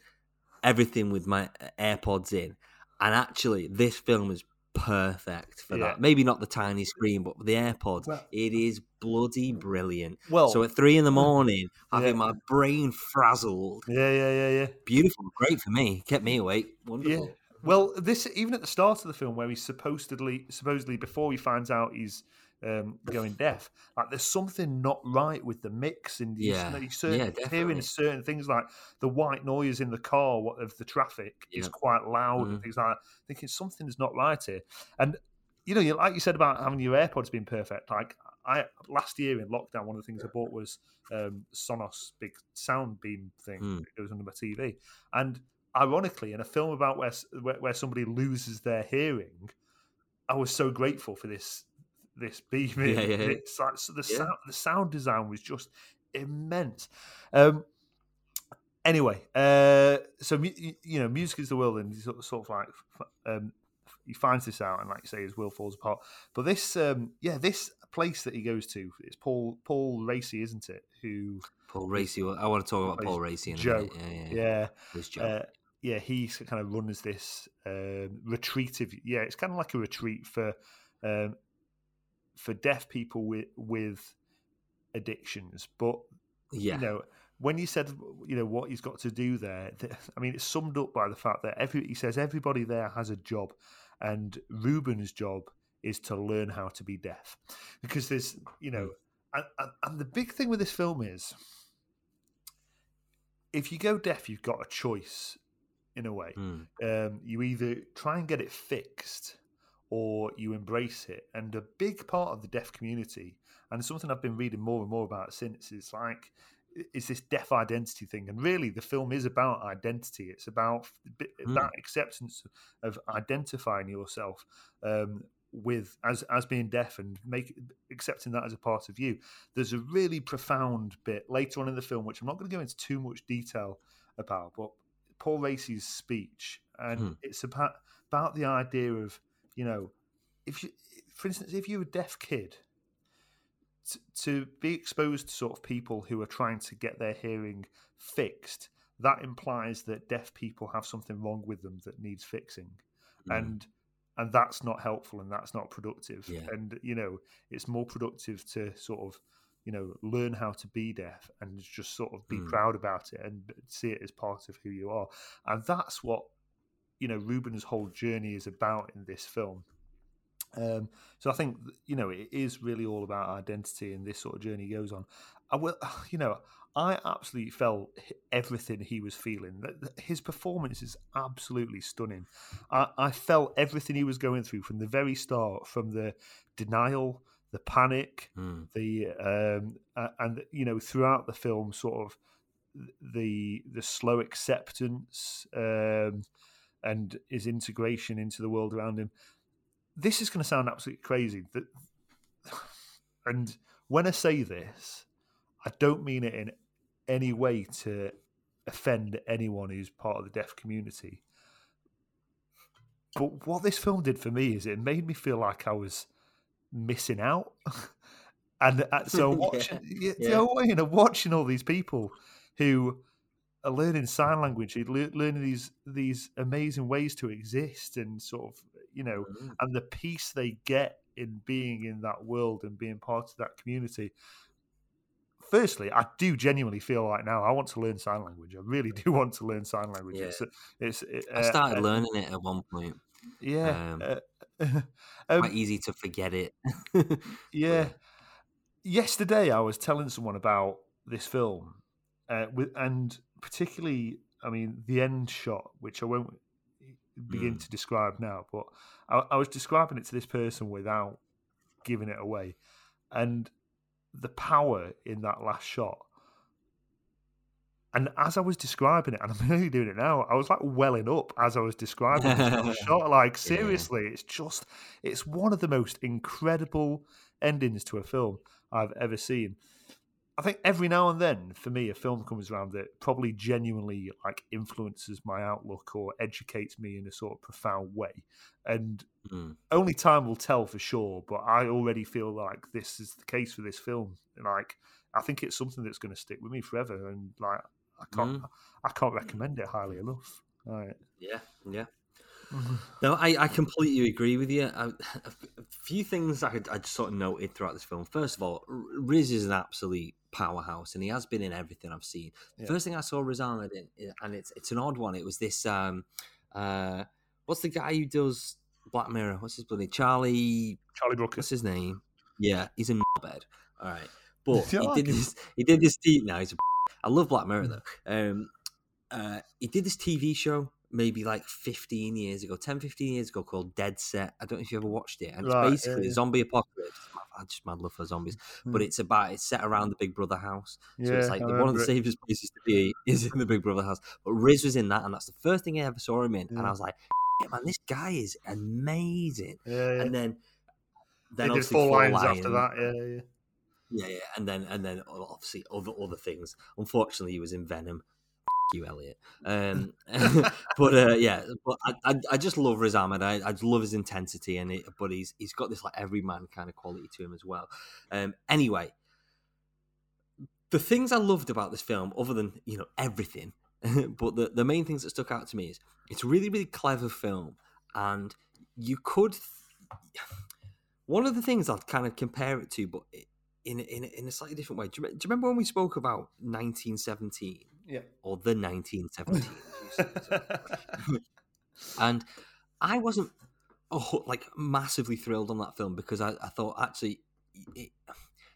everything with my AirPods in, and actually, this film is perfect for that. Maybe not the tiny screen, but the AirPods, Well- it is bloody brilliant. Well, So at three in the morning, having my brain frazzled, yeah, yeah, yeah, yeah. beautiful, great for me, kept me awake, wonderful. Yeah. Well, this even at the start of the film where he's supposedly supposedly before he finds out he's um, going deaf, like there's something not right with the mix, and he's, Yeah. he's certain, Yeah, he's hearing certain things like the white noise in the car what, of the traffic is quite loud and Mhm. things like that. Thinking something is not right here, and you know, like you said about having your AirPods being perfect. Like I last year in lockdown, one of the things I bought was um, Sonos big sound beam thing Mm. that goes under my TV, and ironically, in a film about where, where where somebody loses their hearing, I was so grateful for this this beam. in. Yeah, yeah, yeah. It's like so the sound the sound design was just immense. Um, anyway, uh, so you know, music is the world, and he's sort of, like um, he finds this out, and like you say, his will falls apart. But this, um, yeah, this place that he goes to, it's Paul Paul Raci, isn't it? Who, Paul Raci. I want to talk about Paul Raci in Joe. minute. Yeah, yeah, yeah. yeah, uh, yeah, he kind of runs this um, of Yeah, it's kind of like a retreat for um, for deaf people with with addictions. But yeah, you know, when you said you know what he's got to do there, th- I mean, it's summed up by the fact that every he says everybody there has a job, and Ruben's job is to learn how to be deaf. Because there's you know and, and, and the big thing with this film is if you go deaf you've got a choice in a way Mm. um, you either try and get it fixed or you embrace it. And a big part of the deaf community, and something I've been reading more and more about since, is like is this deaf identity thing. And really, the film is about identity. It's about Mm. that acceptance of identifying yourself um, with as as being deaf and make accepting that as a part of you. There's a really profound bit later on in the film, which I'm not going to go into too much detail about, but Paul Raci's speech, and Hmm. it's about about the idea of you know, if you, for instance, if you're a deaf kid, t- to be exposed to sort of people who are trying to get their hearing fixed, that implies that deaf people have something wrong with them that needs fixing, Mm. and and that's not helpful and that's not productive. Yeah. And you know, it's more productive to sort of you know learn how to be deaf and just sort of be Mm. proud about it and see it as part of who you are and that's what you know Ruben's whole journey is about in this film. Um, so I think you know it is really all about identity, and this sort of journey goes on. I will, you know, I absolutely felt everything he was feeling. His performance is absolutely stunning. I, I felt everything he was going through from the very start, from the denial, the panic, Mm. the um, and you know throughout the film, sort of the the slow acceptance um, and his integration into the world around him. This is going to sound absolutely crazy. That, and when I say this, I don't mean it in any way to offend anyone who's part of the deaf community. But what this film did for me is it made me feel like I was missing out. and uh, so watching, yeah, you know, you know, watching all these people who are learning sign language, who lear- learning these these amazing ways to exist, and sort of you know, Mm. and the peace they get in being in that world and being part of that community. Firstly, I do genuinely feel like now I want to learn sign language. I really do want to learn sign language. Yeah. It's, it's, it, I uh, started uh, learning it at one point. Yeah. um, uh, um, Quite easy to forget it. yeah. Yesterday, I was telling someone about this film, uh, with, and particularly, I mean, the end shot, which I won't begin Mm. to describe now, but I, I was describing it to this person without giving it away, and the power in that last shot. And as I was describing it, and I'm really doing it now, I was like welling up as I was describing this last shot. Like seriously, it's just it's one of the most incredible endings to a film I've ever seen. I think every now and then, for me, a film comes around that probably genuinely like influences my outlook or educates me in a sort of profound way. And Mm. only time will tell for sure. But I already feel like this is the case for this film. Like I think it's something that's going to stick with me forever. And like I can't, I can't recommend it highly enough. Right. Yeah, yeah. No, I, I completely agree with you. I, a few things I, I just sort of noted throughout this film. First of all, Riz is an absolute powerhouse, and he has been in everything I've seen. The Yeah. First thing I saw Riz Ahmed in, and it's it's an odd one. It was this. Um, uh, what's the guy who does Black Mirror? What's his bloody Charlie? Charlie Brooker. What's his name? Yeah, he's in bed. All right, but he did this. He did this. T- now. he's a. I love Black Mirror though. Um, uh, he did this TV show maybe like 15 years ago, 10, 15 years ago called Dead Set. I don't know if you ever watched it. And it's Right, yeah, basically yeah. a zombie apocalypse. I just mad love for zombies. But Mm. it's about, it's set around the Big Brother house. So Yeah, it's like one of the safest places to be is in the Big Brother house. But Riz was in that, and that's the first thing I ever saw him in. And I was like, "Yeah, man, this guy is amazing. Yeah, yeah. And then, they then did obviously four lines Lions. after that. Yeah, yeah. Yeah, yeah, and then and then obviously other other things. Unfortunately, he was in Venom. you, Elliot. Um, but uh, yeah, but I, I, I just love Riz Ahmed. I, I love his intensity, and it, but he's he's got this like everyman kind of quality to him as well. Um, anyway, the things I loved about this film, other than you know everything, but the the main things that stuck out to me is it's a really really clever film, and you could. One of the things I'd kind of compare it to, but in in in a slightly different way. Do you, do you remember when we spoke about 1917 Yeah. or the 1917? as you say, so- and I wasn't oh, like massively thrilled on that film because I, I thought actually it,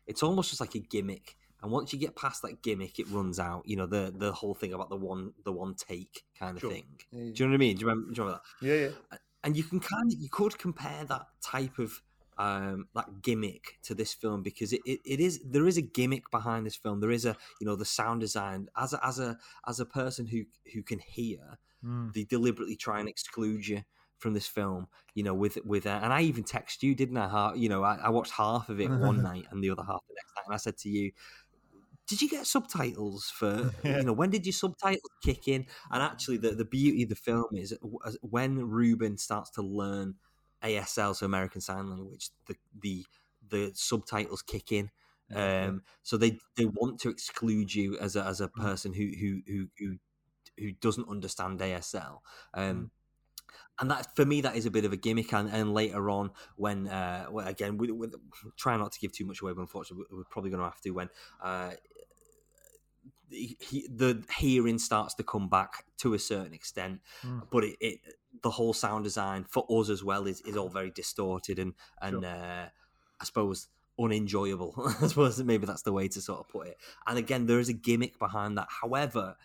it's almost just like a gimmick. And once you get past that gimmick, it runs out. You know the the whole thing about the one the one take kind of Sure. thing. Yeah, Do you know what I mean? Do you remember, do you remember that? yeah, yeah. and you can kind of you could compare that type of um that gimmick to this film because it, it, it is there is a gimmick behind this film. There is a you know the sound design. As a as a as a person who who can hear Mm. they deliberately try and exclude you from this film you know with with uh, and i even text you didn't i? You know I, I watched half of it one night and the other half the next night. And i said to you did you get subtitles for Yeah. you know when did your subtitles kick in? And actually the, the beauty of the film is when ruben starts to learn asl so american sign language the the the subtitles kick in. Um so they they want to exclude you as a as a person who who who who, who doesn't understand asl um and that for me that is a bit of a gimmick and, and later on when uh well, again we, we try not to give too much away but unfortunately we- we're probably going to have to when uh he- the hearing starts to come back to a certain extent Mm. but it, it the whole sound design for us as well is, is all very distorted and and Sure. uh i suppose unenjoyable i suppose maybe that's the way to sort of put it and again there is a gimmick behind that however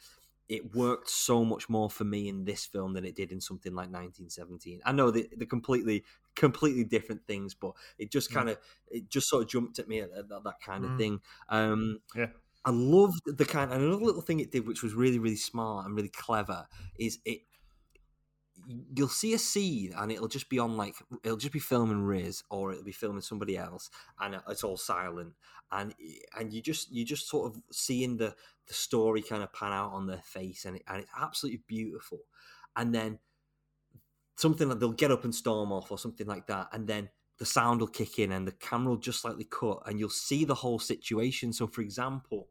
it worked so much more for me in this film than it did in something like 1917 i know they're completely completely different things but it just Mm. kind of it just sort of jumped at me at, at that, that kind of Mm. thing um Yeah. I loved the kind. And another little thing it did, which was really, really smart and really clever, is it. You'll see a scene, and it'll just be on like it'll just be filming Riz, or it'll be filming somebody else, and it's all silent, and and you just you just sort of seeing the the story kind of pan out on their face, and it, and it's absolutely beautiful, and then something like they'll get up and storm off, or something like that, and then the sound will kick in and the camera will just slightly cut and you'll see the whole situation. So, for example,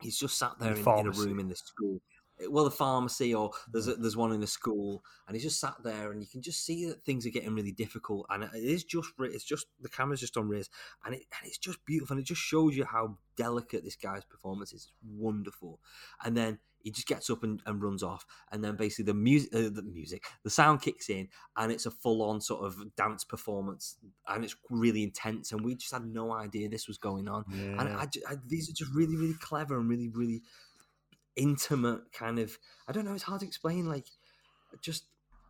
he's just sat there in, in a room in the school. Well, the pharmacy, or there's a, there's one in the school, and he's just sat there, and you can just see that things are getting really difficult. And it is just, it's just the camera's just on Riz, and it and it's just beautiful, and it just shows you how delicate this guy's performance is. It's wonderful. And then he just gets up and, and runs off, and then basically the music, uh, the music, the sound kicks in, and it's a full on sort of dance performance, and it's really intense. And we just had no idea this was going on. Yeah. And I, I, these are just really, really clever and really, really intimate kind of. I don't know. It's hard to explain. Like, just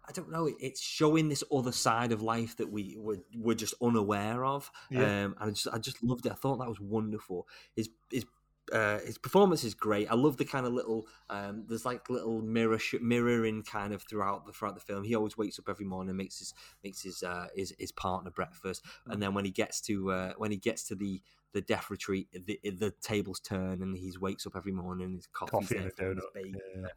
I don't know. It, it's showing this other side of life that we were, were just unaware of. Yeah. Um, and I just, I just loved it. I thought that was wonderful. His, his uh, his performance is great. I love the kind of little um, there's like little mirror sh- mirroring kind of throughout the throughout the film. He always wakes up every morning, makes his makes his uh, his, his partner breakfast, and then when he gets to uh, when he gets to the the death retreat, the, the tables turn, and he wakes up every morning. His coffee's Coffee there and a his donut, bacon, yeah.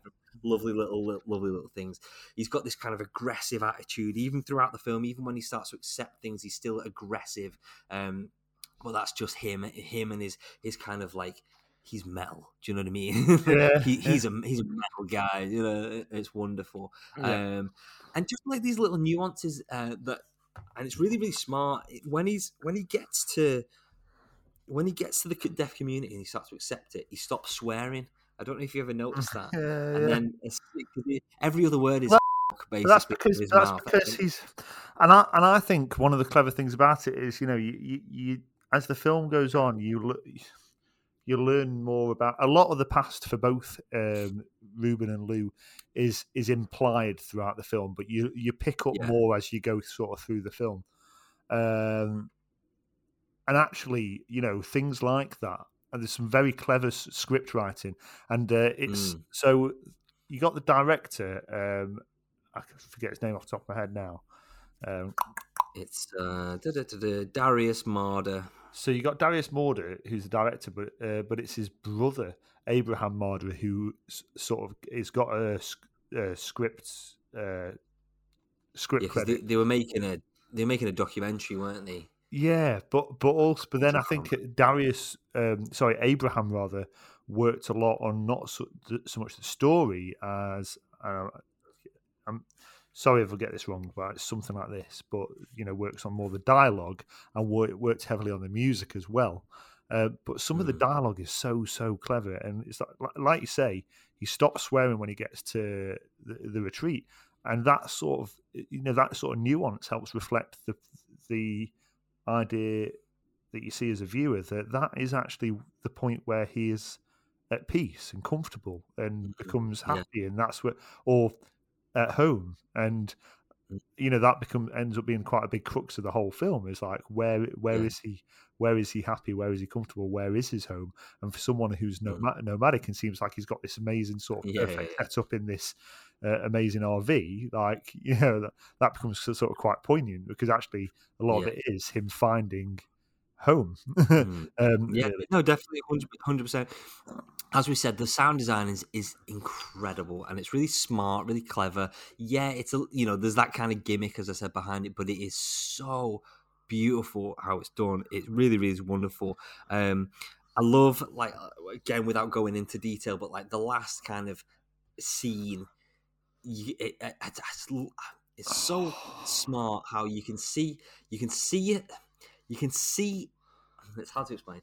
lovely little, little lovely little things. He's got this kind of aggressive attitude, even throughout the film. Even when he starts to accept things, he's still aggressive. Um, but that's just him, him and his his kind of like he's metal. Do you know what I mean? Yeah, he, yeah. he's a he's a metal guy. You know, it's wonderful. Yeah. Um, and just like these little nuances uh, that, and it's really really smart when he's when he gets to when he gets to the deaf community and he starts to accept it. He stops swearing. I don't know if you ever noticed that. Yeah, And then every other word is Well, that's because that's mouth. because he's and I and I think one of the clever things about it is you know you you, you as the film goes on you look you learn more about a lot of the past for both um, Ruben and Lou is is implied throughout the film, but you you pick up Yeah. more as you go sort of through the film. Um, and actually, you know, things like that. And there's some very clever s- script writing, and uh, it's Mm. so you got the director. Um, I forget his name off the top of my head now. Um, It's uh, da, da, da, da, Darius Marder. So you got Darius Marder, who's the director, but uh, but it's his brother Abraham Marder who s- sort of has got a, a script uh, script Yeah, credit. they, they were making a they were making a documentary, weren't they? Yeah, but but also, but then I think Darius, um, sorry, Abraham rather, worked a lot on not so, so much the story as uh, I'm sorry if I get this wrong, but it's something like this. But you know, works on more the dialogue and work, worked heavily on the music as well. Uh, but some of the Mm. dialogue is so so clever, and it's like, like- you say, he stops swearing when he gets to the, the retreat, and that sort of you know that sort of nuance helps reflect the the idea that you see as a viewer that that is actually the point where he is at peace and comfortable and becomes Yeah. happy and that's what or at home and Mm. you know that become ends up being quite a big crux of the whole film is like where where is Yeah. he where is he happy where is he comfortable where is his home and for someone who's Mm. nomad, nomadic and seems like he's got this amazing sort of Yeah, yeah, perfect yeah. setup in this uh, amazing RV like you know that, that becomes sort of quite poignant because actually a lot of it is him finding home Mm. um Yeah, really. no, definitely, hundred percent. As we said, the sound design is is incredible, and it's really smart, really clever. Yeah, it's a you know, there's that kind of gimmick, as I said, behind it, but it is so beautiful how it's done. It really, really is wonderful. Um, I love like uh, again without going into detail, but like the last kind of scene, you, it, it, it's, it's so smart how you can see you can see it you can see it's hard to explain.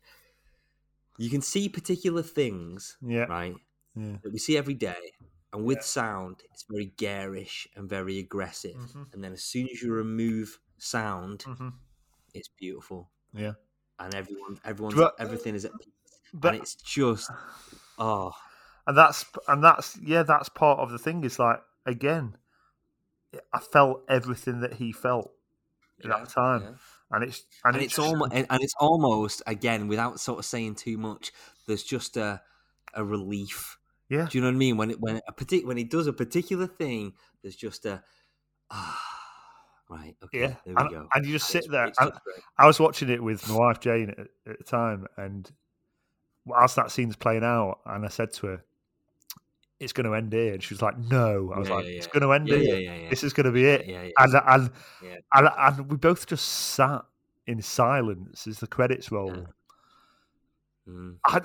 You can see particular things yeah. right yeah. that we see every day and with Yeah. sound it's very garish and very aggressive. Mhm. and then as soon as you remove sound Mhm. it's beautiful. Yeah. And everyone everyone's But- everything is at peace. But and it's just oh. And that's and that's yeah that's part of the thing is like again i felt everything that he felt at yeah, that time. yeah. And it's and, and it's almost and it's almost again without sort of saying too much there's just a a relief. Yeah. Do you know what i mean? When it when a partic- when he does a particular thing there's just a ah right okay yeah there we and, go. and you just sit there and i was watching it with my wife jane at, at the time and whilst that scene's playing out and i said to her it's going to end here. And she was like no. I was Yeah, like yeah, it's going to end here. this is going to be it. And and, and and we both just sat in silence as the credits roll. Mm. I,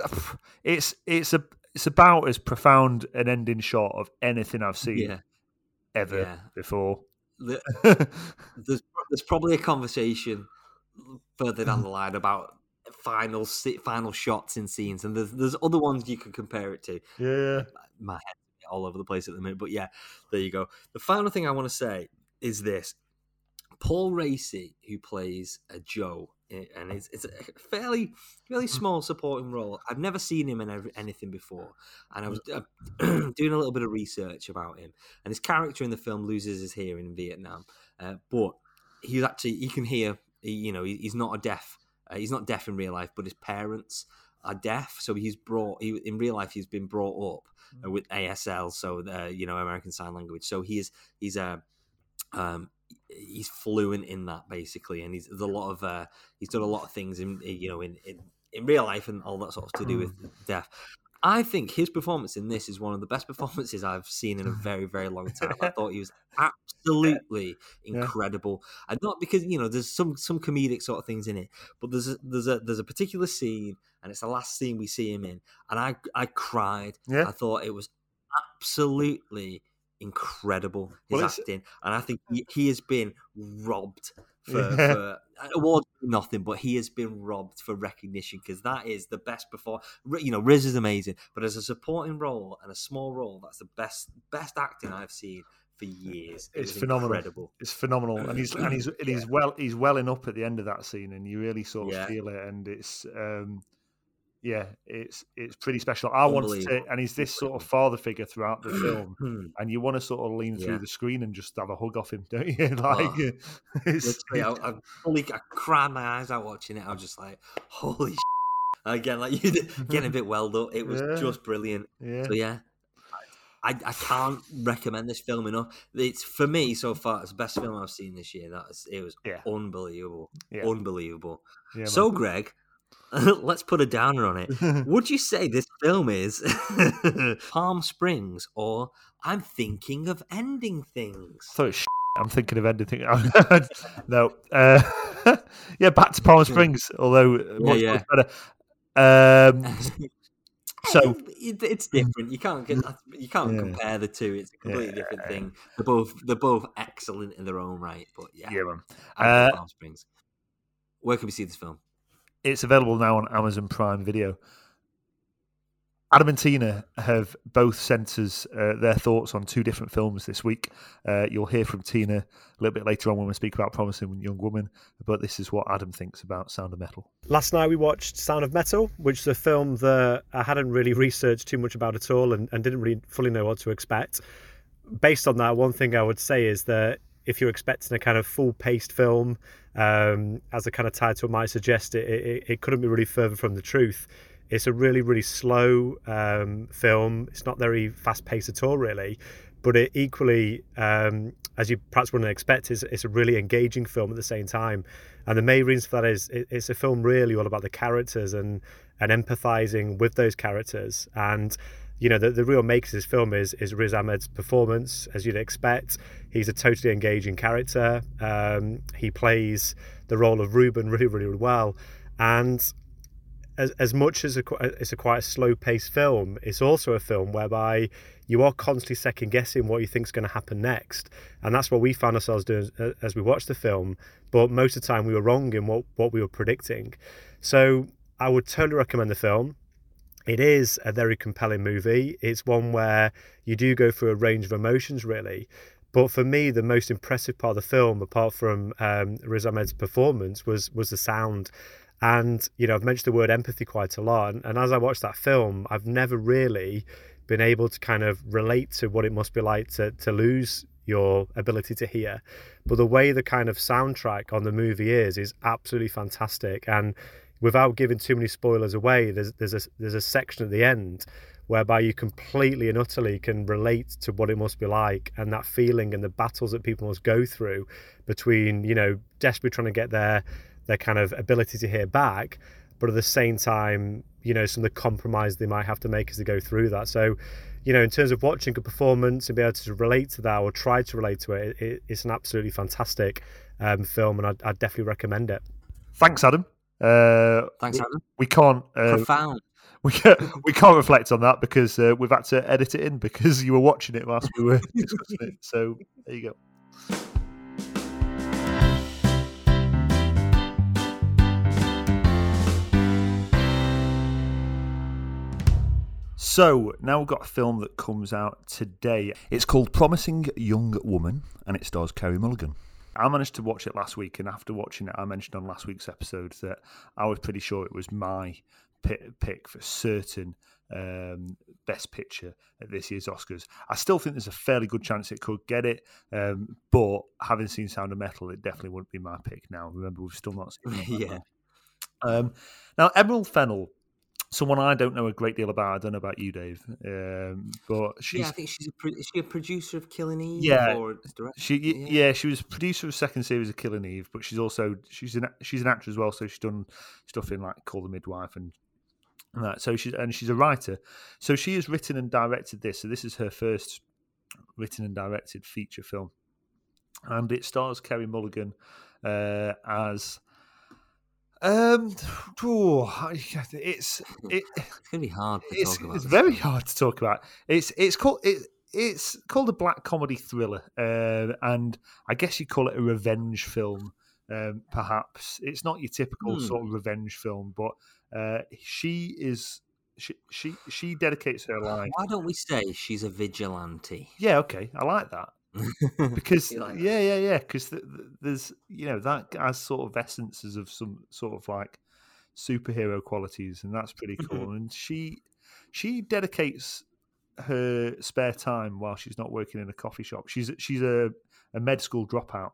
it's it's a it's about as profound an ending shot of anything I've seen ever before. The- there's there's probably a conversation further down the line about final final shots in scenes and there's there's other ones you could compare it to. Yeah, my head all over the place at the minute. But yeah, there you go. The final thing I want to say is this: Paul Raci, who plays a Joe, eh, and it's, it's a fairly fairly small supporting role. I've never seen him in anything before, and I was uh, doing a little bit of research about him. And his character in the film loses his hearing in Vietnam, uh, but he's actually he can hear. He, you know, he, he's not a deaf. Uh, he's not deaf in real life, but his parents are deaf. So he's brought. He, in real life, he's been brought up uh, with ASL, so the you know American Sign Language. So he is he's a um, he's fluent in that basically, and he's there's a lot of uh, he's done a lot of things in you know in, in in real life and all that sort of to do with deaf. I think his performance in this is one of the best performances I've seen in a very, very long time. I thought he was absolutely Yeah. incredible, and not because you know there's some some comedic sort of things in it, but there's a, there's a there's a particular scene, and it's the last scene we see him in, and I I cried. Yeah. I thought it was absolutely incredible his Well, acting, and I think he, he has been robbed for, Yeah. for awards nothing, but he has been robbed for recognition because that is the best before. You know, Riz is amazing, but as a supporting role and a small role, that's the best best acting I've seen for years. It It's phenomenal. Incredible. It's phenomenal, and he's and he's and he's well he's welling up at the end of that scene, and you really sort of Yeah. feel it, and it's um, yeah, it's it's pretty special. I wanted to, and he's this sort of father figure throughout the film, and you want to sort of lean Yeah. through the screen and just have a hug off him, don't you? like, oh, it's, Literally, I, I fully I cried my eyes out watching it. I was just like, holy. Shit. Again, like you getting a bit welled up. It was Yeah. just brilliant. yeah, So yeah, I, I can't recommend this film enough. It's for me so far. It's the best film I've seen this year. That is, it was Yeah. unbelievable, yeah, unbelievable. so Greg, let's put a downer on it. Would you say this film is Palm Springs or I'm thinking of ending things? So it's I'm thinking of anything. no, uh, yeah, back to Palm Springs. Although uh, much, yeah. much better. Um, So- it's different. You can't you can't Yeah. compare the two. It's a completely different thing. They're both they're both excellent in their own right. But yeah, yeah, man. Uh, Palm Springs. Where can we see this film? It's available now on Amazon Prime Video. Adam and Tina have both sent us uh, their thoughts on two different films this week. Uh, you'll hear from Tina a little bit later on when we speak about Promising Young Woman, but this is what Adam thinks about Sound of Metal. Last night we watched Sound of Metal, which is a film that I hadn't really researched too much about at all and, and didn't really fully know what to expect. Based on that, one thing I would say is that if you're expecting a kind of full paced film, um, as the kind of title might suggest, it, it, it couldn't be really further from the truth. It's a really, really slow um, film. It's not very fast paced at all, really. But it equally, um, as you perhaps wouldn't expect, it's a really engaging film at the same time. And the main reason for that is it, it's a film really all about the characters and and empathizing with those characters. And you know, the, the real makers of this film is is Riz Ahmed's performance, as you'd expect. He's a totally engaging character. Um, he plays the role of Ruben really, really well. And as, as much as a, it's a quite a slow paced film, it's also a film whereby you are constantly second guessing what you think is going to happen next. And that's what we found ourselves doing as, as we watched the film. But most of the time we were wrong in what, what we were predicting. So I would totally recommend the film. It is a very compelling movie. It's one where you do go through a range of emotions, really. But for me, the most impressive part of the film, apart from um, Riz Ahmed's performance, was was the sound. And, you know, I've mentioned the word empathy quite a lot. And, and as I watched that film, I've never really been able to kind of relate to what it must be like to, to lose your ability to hear. But the way the kind of soundtrack on the movie is, is absolutely fantastic. And without giving too many spoilers away, there's, there's, a, there's a section at the end whereby you completely and utterly can relate to what it must be like and that feeling and the battles that people must go through between, you know, desperately trying to get their their kind of ability to hear back, but at the same time, you know, some of the compromise they might have to make as they go through that. So, you know, in terms of watching a performance and be able to relate to that or try to relate to it, it it's an absolutely fantastic um, film, and I'd, I'd, definitely recommend it. Thanks, Adam. Uh, Thanks, Adam. We can't. Uh, Profound. We can't, we can't reflect on that because uh, we've had to edit it in because you were watching it whilst we were discussing it. So there you go. So now we've got a film that comes out today. It's called Promising Young Woman and it stars Carey Mulligan. I managed to watch it last week, and after watching it, I mentioned on last week's episode that I was pretty sure it was my pick for certain um, best picture at this year's Oscars. I still think there's a fairly good chance it could get it, um, but having seen Sound of Metal, it definitely wouldn't be my pick now. Remember, we've still not seen it. yeah. Um, now, Emerald Fennell someone I don't know a great deal about. I don't know about you, Dave. Um, but she's yeah, I think she's a pro- is she a producer of Killing Eve? Yeah, she yeah. yeah. she was producer of second series of Killing Eve, but she's also she's an she's an actor as well. So she's done stuff in like Call the Midwife and. and that. So she's and she's a writer, so she has written and directed this. So this is her first written and directed feature film, and it stars Carey Mulligan uh, as um, oh, it's it, it's gonna be hard. it's, it's very hard to talk about. It's it's called it, it's called a black comedy thriller, uh, and I guess you call it a revenge film. Um, perhaps it's not your typical hmm. sort of revenge film, but uh, she is she she she dedicates her life. Why don't we say she's a vigilante? Yeah, okay, I like that. because yeah, yeah, yeah. Because th- th- there's you know that has sort of essences of some sort of like superhero qualities, and that's pretty cool. and she she dedicates her spare time while she's not working in a coffee shop. She's she's a, a med school dropout,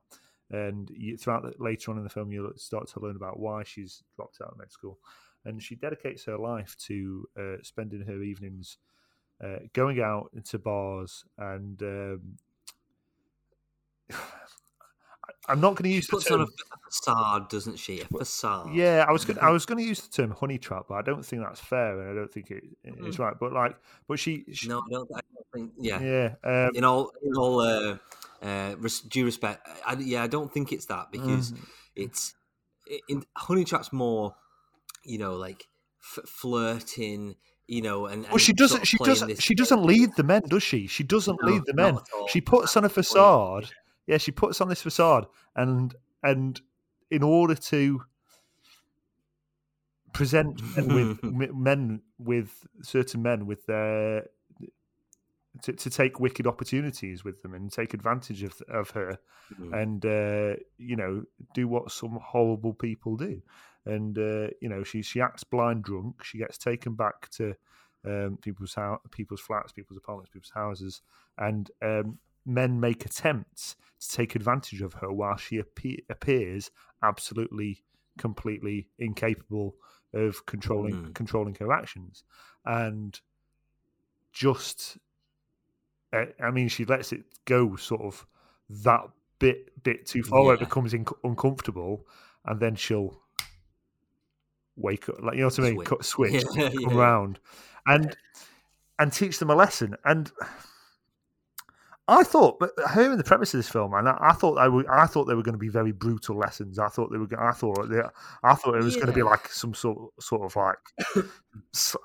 and you, throughout the, later on in the film, you'll start to learn about why she's dropped out of med school. And she dedicates her life to uh, spending her evenings uh, going out into bars and um, I'm not going to use she puts the term. on a facade, doesn't she? A facade. Yeah, I was going. I was going to use the term honey trap, but I don't think that's fair, and I don't think it is mm. right. But like, but she. she no, I don't, I don't, think. Yeah, yeah. Um, in all, in all uh, uh, due respect, I, yeah, I don't think it's that because mm. it's in honey trap's more, you know, like f- flirting you know, and, well, she doesn't. She doesn't. She doesn't lead the men, does she? She doesn't no, lead the men. She puts on a facade. Yeah, she puts on this facade, and and in order to present men with men with certain men with their to, to take wicked opportunities with them and take advantage of of her Mm. and uh, you know do what some horrible people do. And uh, you know she she acts blind drunk. She gets taken back to um, people's house people's flats people's apartments people's houses. And um, men make attempts to take advantage of her while she appe- appears absolutely completely incapable of controlling Mm. controlling her actions and just uh, I mean she lets it go sort of that bit bit too far where it becomes inc- uncomfortable and then she'll wake up like you know what I mean Switch. Cut- switch Yeah, yeah. round and and teach them a lesson and I thought, but hearing the premise of this film, and I, I thought I, were, I thought they were going to be very brutal lessons. I thought they were. I thought they, I thought it was going to be like some sort sort of like.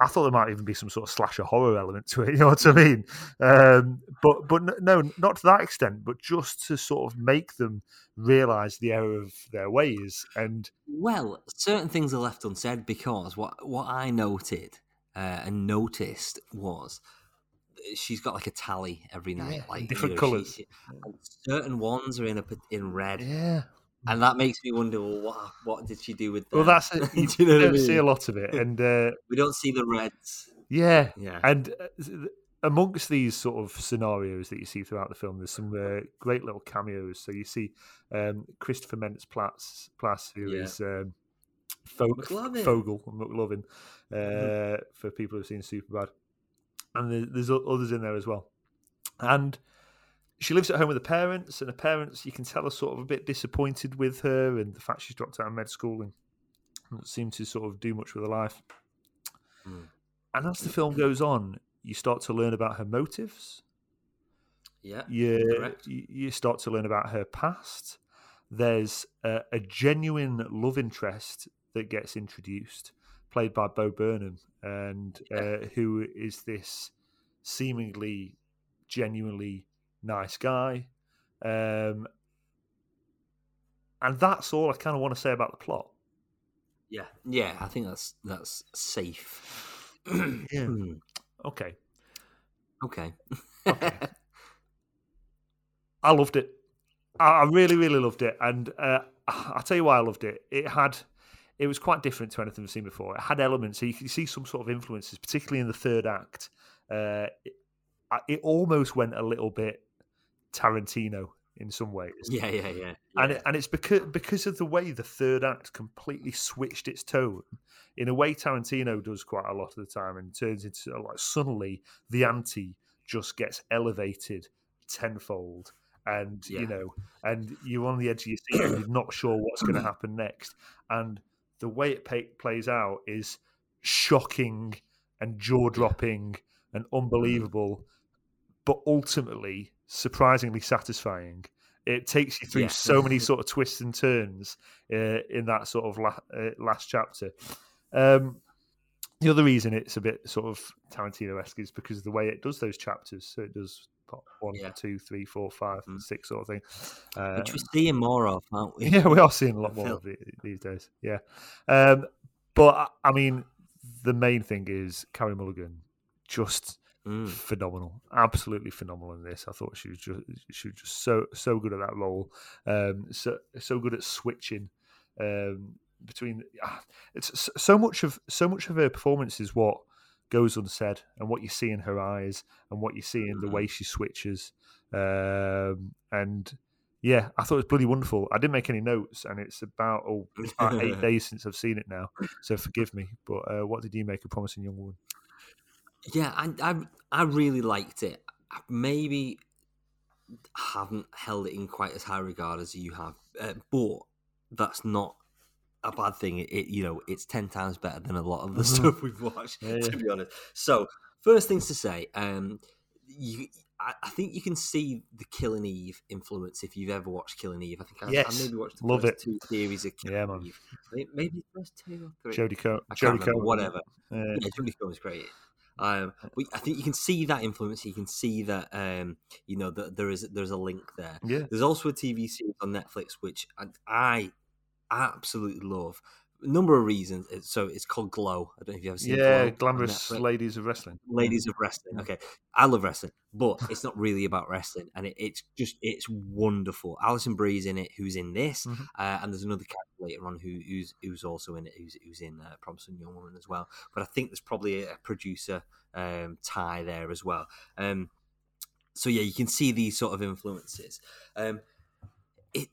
I thought there might even be some sort of slasher horror element to it. You know what I mean? Um, but but no, not to that extent. But just to sort of make them realize the error of their ways. And Well, certain things are left unsaid because what what I noted uh, and noticed was she's got like a tally every night, Yeah, like you different know, colours. she- and certain ones are in a p- in red, yeah, and that makes me wonder. Well, what what did she do with that? well, that's it. You, Do you know what I don't see a lot of it. And uh, we don't see the reds. yeah, Yeah, And uh, amongst these sort of scenarios that you see throughout the film, there's some uh, great little cameos. So you see um, Christopher Mentz Platz, Plasse who Yeah. is um, Fo- McLovin. Fogell, McLovin, uh, Mhm. for people who've seen Superbad. And there's others in there as well. And she lives at home with her parents, and her parents, you can tell, are sort of a bit disappointed with her and the fact she's dropped out of med school and doesn't seem to sort of do much with her life. Mm. And as the film goes on, you start to learn about her motives. yeah, You, Correct. you you start to learn about her past. There's a, a genuine love interest that gets introduced, played by Bo Burnham, and uh, who is this seemingly genuinely nice guy. Um, and that's all I kind of want to say about the plot. yeah, yeah. I think that's that's safe. Yeah. Okay. okay. Okay. I loved it. I I really, really loved it, and uh, I'll tell you why I loved it. It had, it was quite different to anything we've seen before. It had elements, so you can see some sort of influences, particularly in the third act. Uh, it, it almost went a little bit Tarantino in some ways, yeah, yeah, yeah. and it, and it's because because of the way the third act completely switched its tone in a way Tarantino does quite a lot of the time, and turns into like suddenly the ante just gets elevated tenfold, and Yeah. you know, and you're on the edge of your seat, and you're not sure what's going to happen next, and the way it pay, plays out is shocking and jaw dropping and unbelievable, but ultimately surprisingly satisfying. It takes you through Yeah. so many sort of twists and turns uh, in that sort of la- uh, last chapter. Um, the other reason it's a bit sort of Tarantino-esque is because of the way it does those chapters. So it does part one, Yeah. two, three, four, five, Mm. six sort of thing. Uh, Which we're seeing more of, aren't we? yeah, we are seeing a lot more of it these days. Yeah, um, but I- I mean, the main thing is Carey Mulligan, just Mm. phenomenal, absolutely phenomenal in this. I thought she was just she was just so so good at that role, um, so so good at switching um, between. ah, It's so much of so much of her performance is what goes unsaid, and what you see in her eyes, and what you see in the way she switches, um, and. Yeah, I thought it was bloody wonderful. I didn't make any notes, and it's about oh, it's about eight days since I've seen it now, so forgive me. But uh, what did you make a promising young woman? Yeah, I, I I really liked it. Maybe haven't held it in quite as high regard as you have, uh, but that's not a bad thing. It, you know it's ten times better than a lot of the Mhm. stuff we've watched. Yeah, To yeah. be honest, so first things to say, um, you. I, I think you can see the Killing Eve influence if you've ever watched Killing Eve. I think I, Yes, I maybe watched the love first it. two series of Killing Yeah, man. Eve. Maybe the first two or three. Jodie Co- Jodie remember, whatever. Uh, Yeah, Jodie Comer's great. Um, but I think you can see that influence. You can see that um, you know that there is there's a link there. yeah, There's also a TV series on Netflix which I, I absolutely love A number of reasons. So it's called Glow. I don't know if you've ever seen Yeah, Glow glamorous ladies of wrestling. Ladies of Wrestling. Okay, I love wrestling, but it's not really about wrestling, and it, it's just it's wonderful. Alison Brie's in it, who's in this, Mhm. uh, and there's another character later on who, who's who's also in it, who's who's in uh, Promising Young Woman as well. But I think there's probably a, producer um, tie there as well. Um, so yeah, you can see these sort of influences. Um, it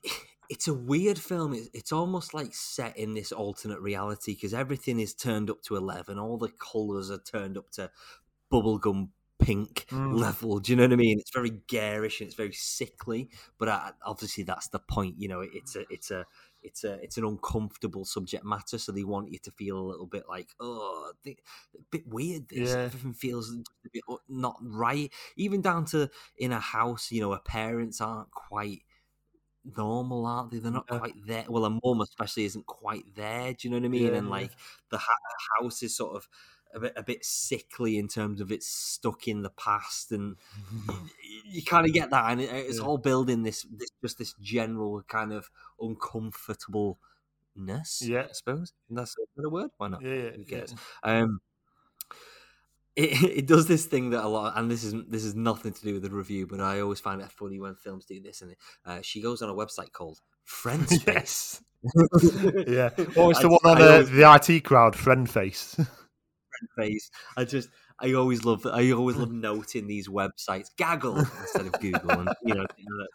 it's a weird film. It's, it's almost like set in this alternate reality because everything is turned up to eleven. All the colors are turned up to bubblegum pink Mm. level. Do you know what I mean? It's very garish and it's very sickly. But uh, obviously, that's the point. You know, it's a it's a it's a it's an uncomfortable subject matter, so they want you to feel a little bit like, oh, th- a bit weird. This Yeah. everything feels a bit not right. Even down to in a house, you know, her parents aren't quite normal, aren't they? They're not Yeah. quite there. Well, a mum especially isn't quite there. Do you know what I mean? Yeah, and like the ha- house is sort of a bit a bit sickly in terms of it's stuck in the past, and you, you kind of get that, and it, it's Yeah. all building this, this just this general kind of uncomfortableness. Yeah. I suppose that's a word. Why not? Yeah, yeah, Who yeah. cares? Um, it, it does this thing that a lot, and this is this is nothing to do with the review, but I always find it funny when films do this. And uh, she goes on a website called Friendspace. Yes. yeah. What was I the one on the, always- the IT crowd? Friend face. face. I just, I always love, I always love noting these websites, Gaggle instead of Google, and you know, whatever.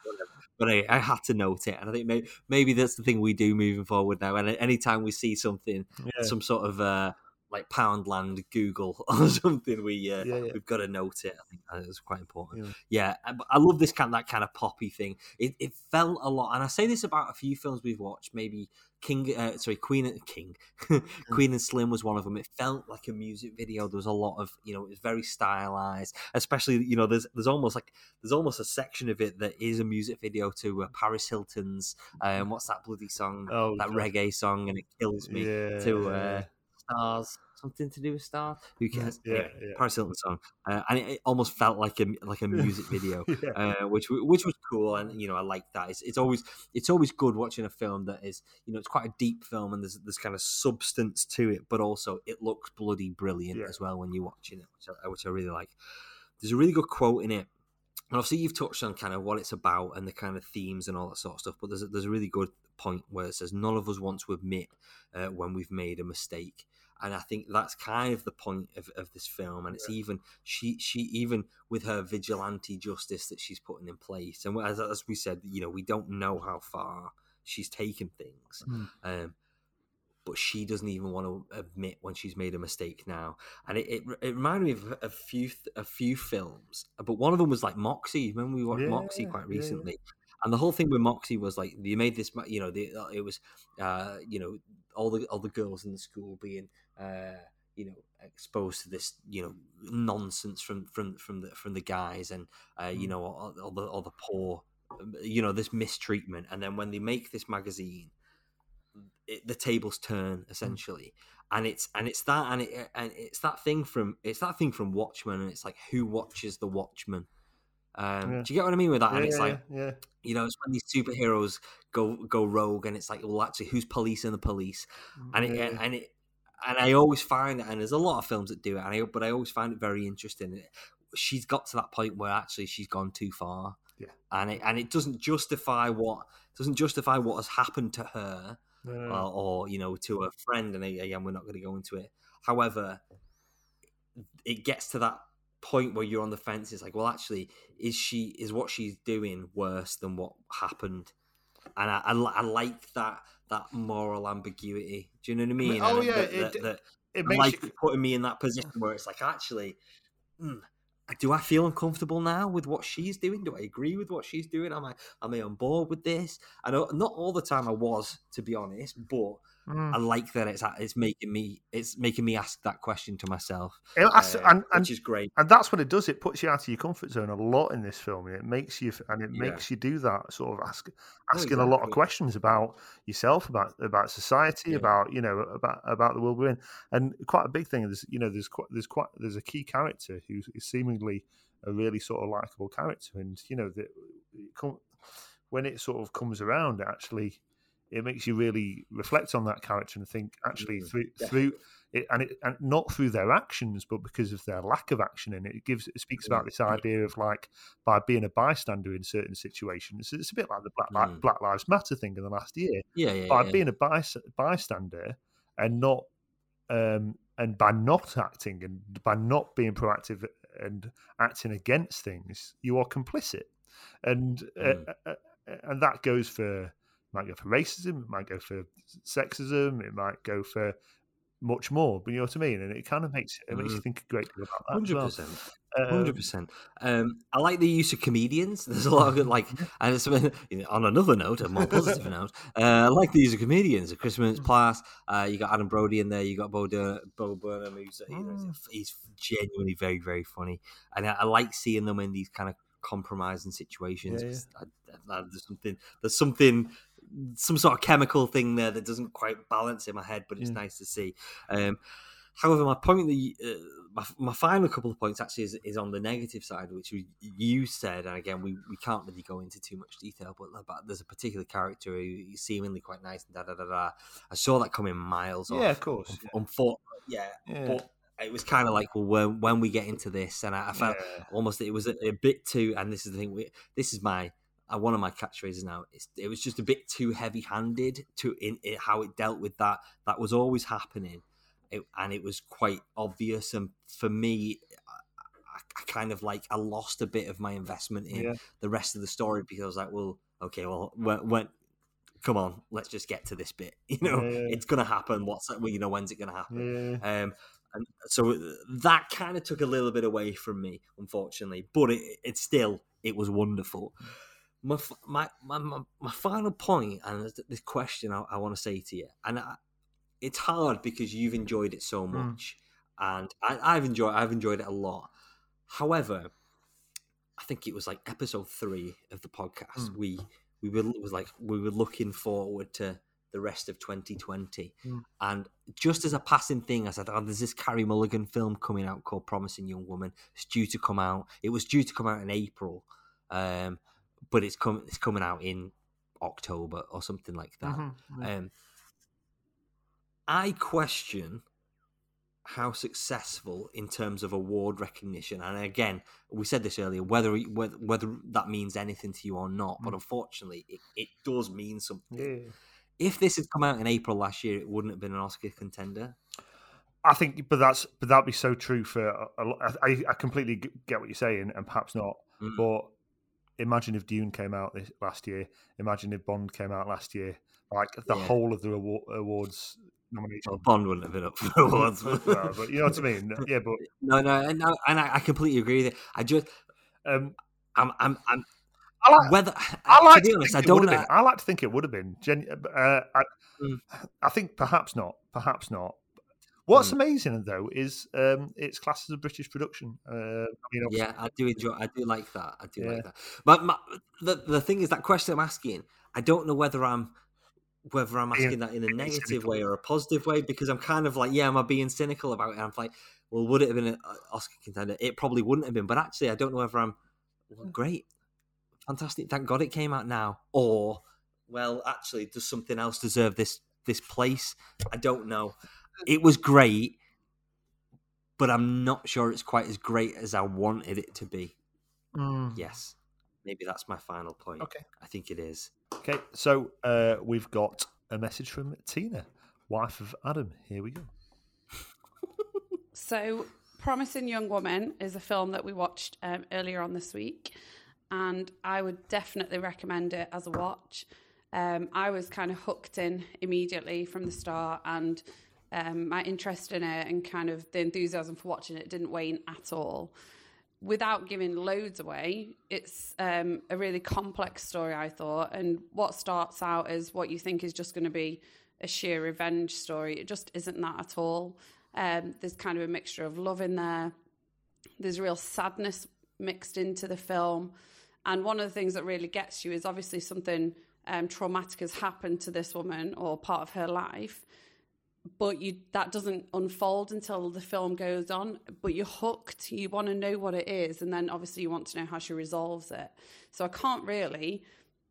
But I, I had to note it, and I think maybe, maybe that's the thing we do moving forward now. And anytime we see something, yeah. some sort of uh, like Poundland Google or something, we uh, Yeah, yeah. we've got to note it. I think that is quite important. Yeah. Yeah, I, I love this kind, that kind of poppy thing. It, it felt a lot, and I say this about a few films we've watched. Maybe King, uh, sorry, Queen and King, Queen and Slim was one of them. It felt like a music video. There was a lot of, you know, it was very stylized. Especially, you know, there's there's almost like there's almost a section of it that is a music video to uh, Paris Hilton's. Um, what's that bloody song? Oh, that God. reggae song, and it kills me to uh, stars. Something to do with stars? Who cares? Yeah, Anyway, yeah. Paris Hilton song, uh, and it, it almost felt like a like a music video, yeah. uh, which which was cool, and you know I like that. It's, it's always it's always good watching a film that is you know it's quite a deep film and there's there's kind of substance to it, but also it looks bloody brilliant Yeah. as well when you're watching it, which I, which I really like. There's a really good quote in it. And obviously, you've touched on kind of what it's about and the kind of themes and all that sort of stuff. But there's a, there's a really good point where it says none of us want to admit uh, when we've made a mistake, and I think that's kind of the point of, of this film. And it's even she she even with her vigilante justice that she's putting in place, and as, as we said, you know, we don't know how far she's taken things. Mm. Um, but she doesn't even want to admit when she's made a mistake now, and it, it, it reminded me of a few a few films. But one of them was like Moxie. Remember we watched Yeah, Moxie quite yeah, yeah. And the whole thing with Moxie was like you made this, you know, the, it was, uh, you know, all the all the girls in the school being, uh, you know, exposed to this, you know, nonsense from from from the from the guys, and uh, you Mm. know, all, all the all the poor, um, you know, this mistreatment, and then when they make this magazine, it, the tables turn essentially. And it's and it's that and it and it's that thing from it's that thing from Watchmen and it's like who watches the Watchmen, um, Yeah. do you get what I mean with that? and yeah, it's like yeah, yeah. you know, it's when these superheroes go go rogue, and it's like, well, actually, who's policing the police? And it Yeah. and it and I always find it, and there's a lot of films that do it, and I, but I always find it very interesting. She's got to that point where actually she's gone too far, Yeah. and it and it doesn't justify what doesn't justify what has happened to her No, no, no. or, or you know to a friend. And again, we're not going to go into it. However, it gets to that point where you're on the fence. It's like, well, actually, is she is what she's doing worse than what happened? And I, I, I like that that moral ambiguity. Do you know what I mean? oh, And yeah, that, it- that, that it makes like you, putting me in that position where it's like, actually, mm, do I feel uncomfortable now with what she's doing? Do I agree with what she's doing? Am I am I on board with this? I know not all the time I was, to be honest, but Mm. I like that it's it's making me it's making me ask that question to myself, It- uh, and, and which is great. and that's what it does. It puts you out of your comfort zone a lot in this film. and It makes you, and it Yeah. makes you do that sort of ask, Oh, asking a lot of questions about yourself, about about society, Yeah. about you know about about the world we're in. And quite a big thing is, you know, there's quite there's quite there's a key character who is seemingly a really sort of likable character, and you know that it when it sort of comes around, it actually it makes you really reflect on that character and think actually Mm, through definitely. through it, and it and not through their actions, but because of their lack of action in it. It gives it speaks about this idea of like by being a bystander in certain situations. It's a bit like the Black Mm. Black Lives Matter thing in the last year. Yeah, yeah, By yeah. being a bys- bystander and not um and by not acting and by not being proactive and acting against things, you are complicit, and Mm. uh, uh, uh, and that goes for might go for racism, it might go for sexism, it might go for much more. But you know what I mean, and it kind of makes it makes you Mhm. think a great deal about that. Hundred percent. Um, Hundred percent. Um, I like the use of comedians. There's a lot of good, like, and it's, on another note, a more positive note, uh, I like the use of comedians. Chris Mintz-Plasse, uh, you got Adam Brody in there, you got Bo, Dur- Bo Burnham, who's you know, Mm. he's genuinely very, very funny, and I, I like seeing them in these kind of compromising situations. Yeah, yeah. I- I- there's something, there's something, some sort of chemical thing there that doesn't quite balance in my head, but it's Yeah. nice to see. Um, However, my point that you, uh, my, my final couple of points actually is, is on the negative side, which you, you said, and again, we, we can't really go into too much detail, but, but there's a particular character who seemingly quite nice and da da da da. I saw that coming miles off. Yeah, of course. Unfor- yeah, Yeah. but it was kind of like, well, when, when we get into this, and I, I felt Yeah. almost it was a, a bit too, and this is the thing, we, this is my uh, one of my catchphrases now. It's, it was just a bit too heavy-handed to in, in how it dealt with that. That was always happening, it, and it was quite obvious. And for me, I, I kind of like I lost a bit of my investment in Yeah. the rest of the story because I was like, well, okay, well, when, when come on, let's just get to this bit. You know, Yeah. it's gonna happen. What's that? well, you know, when's it gonna happen? Yeah. Um, and so that kind of took a little bit away from me, unfortunately. But it, it still, it was wonderful. My, my, my, my, final point, and this question I, I want to say to you, and I, it's hard because you've enjoyed it so Mm. much, and I, I've enjoyed, I've enjoyed it a lot. However, I think it was like episode three of the podcast. Mm. We we were it was like we were looking forward to the rest of 2020, Mm. and just as a passing thing, I said, "Oh, there's this Carey Mulligan film coming out called Promising Young Woman. It's due to come out. It was due to come out in April, um, but it's coming. It's coming out in October or something like that." Mhm. Um, I question how successful in terms of award recognition, and again, we said this earlier, whether whether, whether that means anything to you or not, but Mm. unfortunately, it, it does mean something. yeah. If this had come out in April last year, it wouldn't have been an Oscar contender. I think, but that's but that'd be so true for. A, a, I, I completely get what you're saying, and perhaps not. Mm. But imagine if Dune came out this last year. Imagine if Bond came out last year. Like the Yeah. whole of the award, awards nomination. Well, Bond wouldn't have been up for awards. Well, but you know what I mean? Yeah, but no, no, and, no, and I, I completely agree with it. I just, um, I'm, I'm, I'm I like. whether I like to be to honest, I don't know. I like to think it would have been. Gen- uh, I, Mm. I think perhaps not. Perhaps not. What's Mm. amazing though is um, it's classed as a British production. Uh, mean, obviously- Yeah, I do enjoy. I do like that. I do Yeah. like that. But my, the the thing is that question I'm asking, I don't know whether I'm whether I'm asking that in a negative cynical. way or a positive way because I'm kind of like, yeah, am I being cynical about it? I'm like, well, would it have been an Oscar contender? It probably wouldn't have been. But actually, I don't know whether I'm well, great, fantastic. Thank God it came out now, or well, actually, does something else deserve this this place? I don't know. It was great, but I'm not sure it's quite as great as I wanted it to be. Mm. Yes, maybe that's my final point. Okay. I think it is. Okay, so uh, we've got a message from Tina, wife of Adam. Here we go. So, Promising Young Woman is a film that we watched um, earlier on this week, and I would definitely recommend it as a watch. Um, I was kind of hooked in immediately from the start, and um, my interest in it and kind of the enthusiasm for watching it didn't wane at all. Without giving loads away, it's um, a really complex story, I thought. And what starts out as what you think is just going to be a sheer revenge story, it just isn't that at all. Um, there's kind of a mixture of love in there. There's real sadness mixed into the film. And one of the things that really gets you is obviously something um, traumatic has happened to this woman or part of her life. But you that doesn't unfold until the film goes on. But you're hooked. You want to know what it is, and then obviously you want to know how she resolves it. So I can't really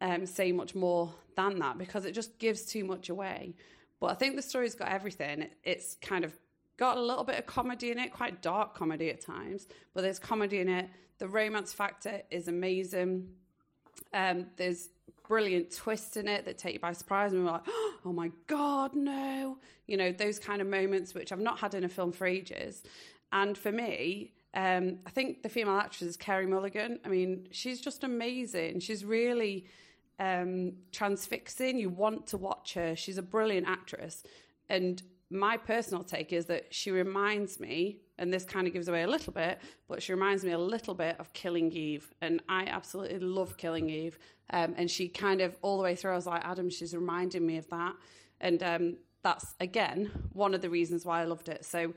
um, say much more than that because it just gives too much away. But I think the story's got everything. It, it's kind of got a little bit of comedy in it, quite dark comedy at times, but there's comedy in it. The romance factor is amazing. Um, there's brilliant twists in it that take you by surprise, and we're like, oh my god, no! You know those kind of moments which I've not had in a film for ages. And for me, um, I think the female actress is Carey Mulligan. I mean, she's just amazing. She's really um, transfixing. You want to watch her. She's a brilliant actress. And my personal take is that she reminds me, and this kind of gives away a little bit, but she reminds me a little bit of Killing Eve. And I absolutely love Killing Eve. Um, and she kind of, all the way through, I was like, Adam, she's reminding me of that. And um, that's, again, one of the reasons why I loved it. So,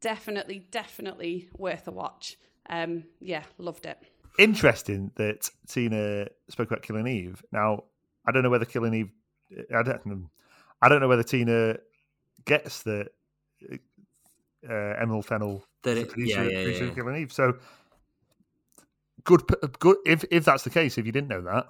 definitely, definitely worth a watch. Um, yeah, loved it. Interesting that Tina spoke about Killing Eve. Now, I don't know whether Killing Eve. I don't. I don't know whether Tina gets that uh, Emerald Fennell That it- producer, yeah, yeah, producer yeah. Killing Eve. So good, good. If if that's the case, if you didn't know that,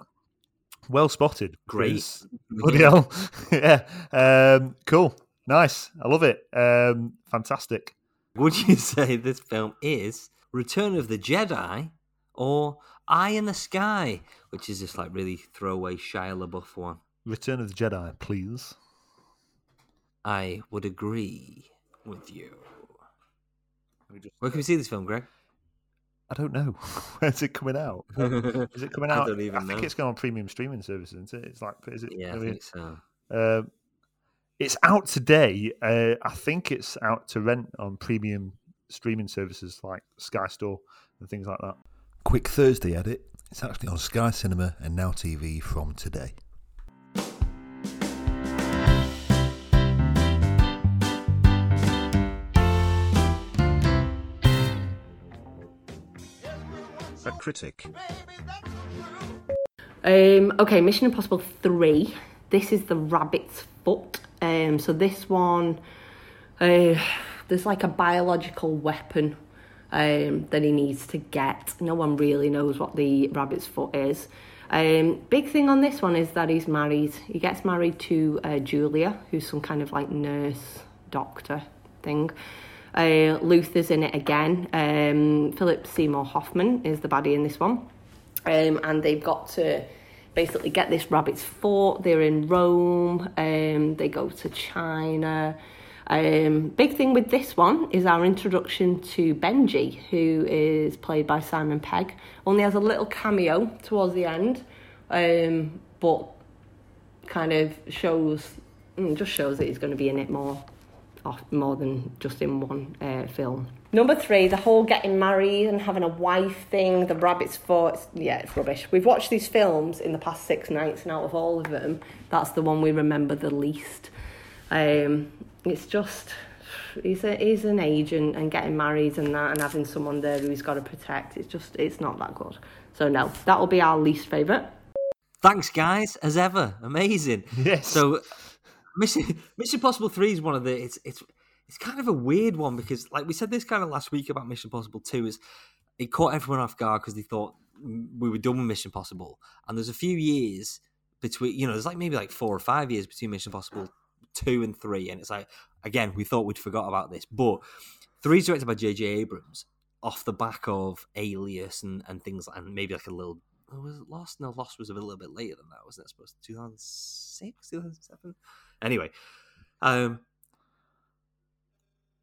well spotted. Great. because- Bloody hell. yeah. Um, cool. Nice. I love it. Um, fantastic. Would you say this film is Return of the Jedi or Eye in the Sky, which is this like really throwaway Shia LaBeouf one? Return of the Jedi, please. I would agree with you. Where can we see this film, Greg? I don't know. Where's it coming out? Is it coming I out? don't even think know. it's going on premium streaming services, isn't it? It's like, is it? yeah, I really- think so. Um, it's out today. Uh, I think it's out to rent on premium streaming services like Sky Store and things like that. Quick Thursday edit. It's actually on Sky Cinema and Now TV from today. Critic. Um, okay, Mission Impossible 3. This is the rabbit's foot. Um, so this one, uh, there's like a biological weapon um, that he needs to get. No one really knows what the rabbit's foot is. Um, big thing on this one is that he's married. He gets married to uh, Julia, who's some kind of like nurse doctor thing. Uh, Luther's in it again. Um, Philip Seymour Hoffman is the baddie in this one um, and they've got to basically get this rabbit's foot. They're in Rome. Um, they go to China. Um, big thing with this one is our introduction to Benji, who is played by Simon Pegg. Only has a little cameo towards the end, um, but kind of shows, mm, just shows that he's going to be in it more off more than just in one uh, film. Number three, the whole getting married and having a wife thing, the rabbit's foot, it's- yeah, it's rubbish. We've watched these films in the past six nights, and out of all of them, that's the one we remember the least. Um, it's just, he's, a, he's an agent and getting married and that, and having someone there who he's got to protect. It's just, it's not that good. So, no, that will be our least favourite. Thanks, guys, as ever. Amazing. Yes. So, Mission Mission Possible Three is one of the. It's it's it's kind of a weird one because, like we said this kind of last week about Mission Possible Two, is it caught everyone off guard because they thought we were done with Mission Possible, and there's a few years between. You know, there's like maybe like four or five years between Mission Possible Two and Three, and it's like again we thought we'd forgot about this, but Three's directed by J.J. Abrams off the back of Alias and and things, and maybe like a little. Was it Lost? No, Lost was a little bit later than that, wasn't it? Supposed to 2006, 2007. Anyway, um,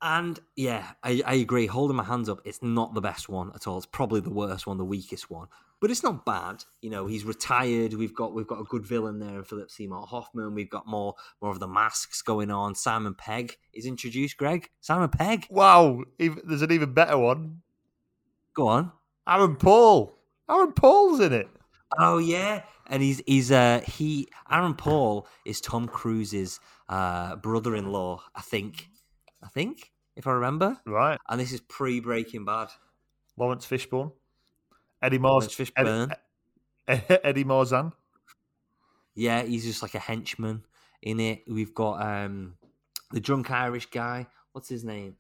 and yeah, I, I agree. Holding my hands up, it's not the best one at all. It's probably the worst one, the weakest one. But it's not bad. You know, he's retired. We've got we've got a good villain there in Philip Seymour Hoffman. We've got more more of the masks going on. Simon Pegg is introduced. Greg, Simon Pegg. Wow, even, there's an even better one. Go on. Aaron Paul. Aaron Paul's in it. Oh yeah, and he's he's uh he Aaron Paul is Tom Cruise's uh brother-in-law. I think. I think if I remember. Right. And this is pre Breaking Bad. Laurence Fishburne. Eddie Mars. Laurence Fishburne. Eddie, Eddie Marsan. Yeah, he's just like a henchman in it. We've got um the drunk Irish guy. What's his name?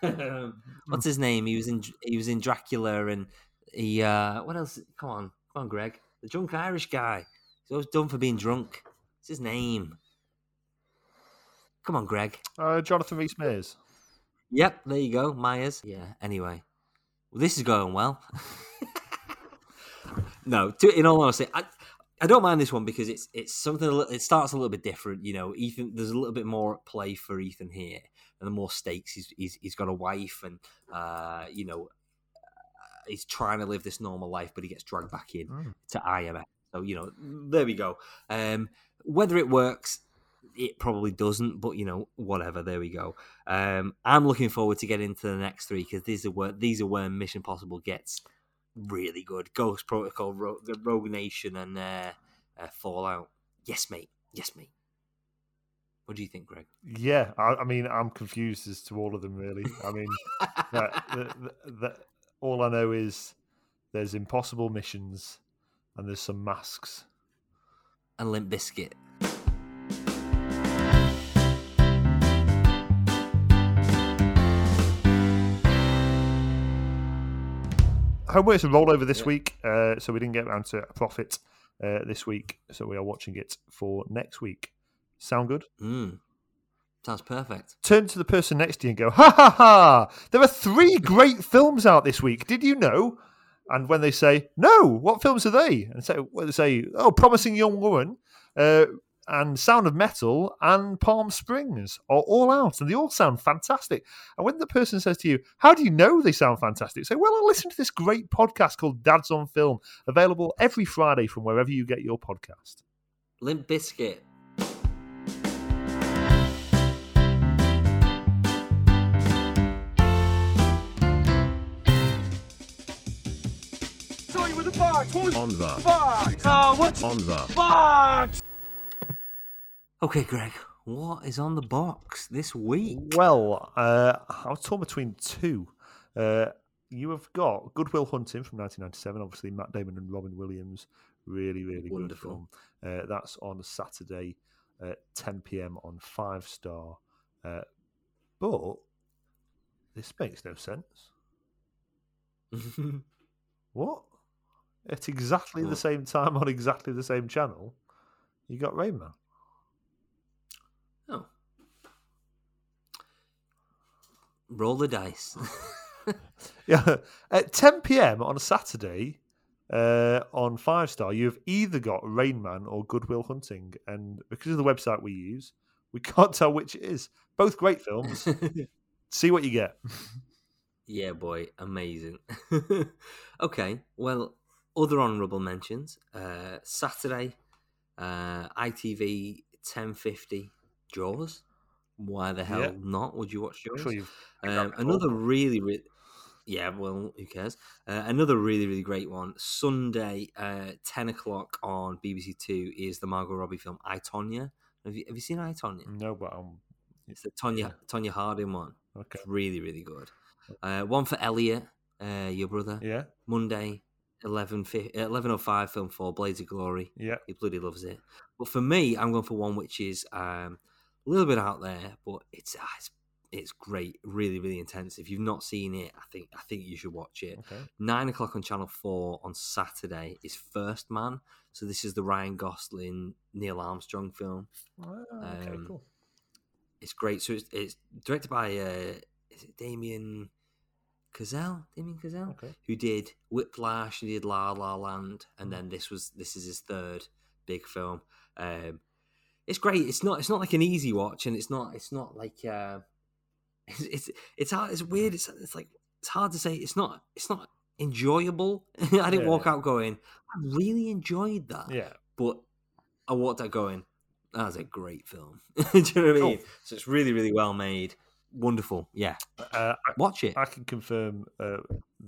What's his name? He was in he was in Dracula and he uh what else? Come on, come on, Greg. The drunk Irish guy. He's always done for being drunk. It's his name. Come on, Greg. Uh, Jonathan Rhys Meyers. Yep, there you go, Meyers. Yeah. Anyway, well, this is going well. no, to, in all honesty, I I don't mind this one because it's it's something. a li- It starts a little bit different. You know, Ethan. There's a little bit more at play for Ethan here, and the more stakes. He's he's, he's got a wife, and uh, you know, he's trying to live this normal life, but he gets dragged back in Mm. to IMF. So you know, there we go. Um, whether it works, it probably doesn't, but you know, whatever. There we go. Um, I'm looking forward to getting into the next three because these are where these are where Mission Possible gets really good. Ghost Protocol, Ro- the Rogue Nation, and uh, uh, Fallout. Yes, mate. Yes, mate. What do you think, Greg? Yeah, I, I mean, I'm confused as to all of them. Really, I mean, that, that, that, all I know is there's impossible missions and there's some masks. and Limp Bizkit. Homework's a rollover this week, uh, so we didn't get around to a prophet uh, this week, so we are watching it for next week. Sound good? Mm. Sounds perfect. Turn to the person next to you and go, ha ha ha! There are three great films out this week. Did you know? And when they say, no, what films are they? And so well, they say, oh, Promising Young Woman, uh, and Sound of Metal, and Palm Springs are all out, and they all sound fantastic. And when the person says to you, how do you know they sound fantastic? Say, well, I listened to this great podcast called Dads on Film, available every Friday from wherever you get your podcast. Limp Bizkit. On the box. On the box? Okay, Greg. What is on the box this week? Well, uh, I was torn between two. Uh, you have got Good Will Hunting from 1997, obviously Matt Damon and Robin Williams. Really, really Wonderful. good film. Uh, that's on Saturday at 10 p.m. on Five Star. Uh, but this makes no sense. What? At exactly the same time on exactly the same channel, you got Rain Man. oh. Roll the dice. Yeah, at 10 p.m. on a Saturday uh, on Five Star, you've either got Rain Man or Good Will Hunting, and because of the website we use, we can't tell which it is. Both great films. See what you get. yeah, boy. Amazing. okay. Well, other honourable mentions. Uh, Saturday, uh, ITV 1050 Jaws. Why the hell Yeah. not? Would you watch Jaws? sure Um, another really, really, yeah. Well, who cares? Uh, another really, really great one. Sunday, uh, ten o'clock on BBC Two is the Margot Robbie film I Tonya. Have you have you seen I Tonya? no, but um, It's the Tonya Yeah. Tonya Harding one. okay, It's really, really good. Uh, one for Elliot, uh, your brother. yeah, Monday, 11, 11.05, film four, Blades of Glory. yeah, He bloody loves it. But for me, I'm going for one which is um, a little bit out there, but it's, ah, it's it's great, really, really intense. If you've not seen it, I think I think you should watch it. okay, Nine o'clock on Channel Four on Saturday is First Man. So this is the Ryan Gosling, Neil Armstrong film. Ah, okay, Um, cool. It's great. So it's, it's directed by uh, is it Damien Chazelle? Damien Chazelle, Okay, who did Whiplash, he did La La Land, and then this was this is his third big film. Um, it's great. It's not it's not like an easy watch, and it's not it's not like uh, it's it's it's hard. It's weird. It's it's like it's hard to say. It's not it's not enjoyable. I didn't Yeah. walk out going, I really enjoyed that, yeah, but I walked out going, that was a great film. Do you know what I mean? Cool. So it's really really well made, wonderful. Yeah, uh, I, watch it. I can confirm uh,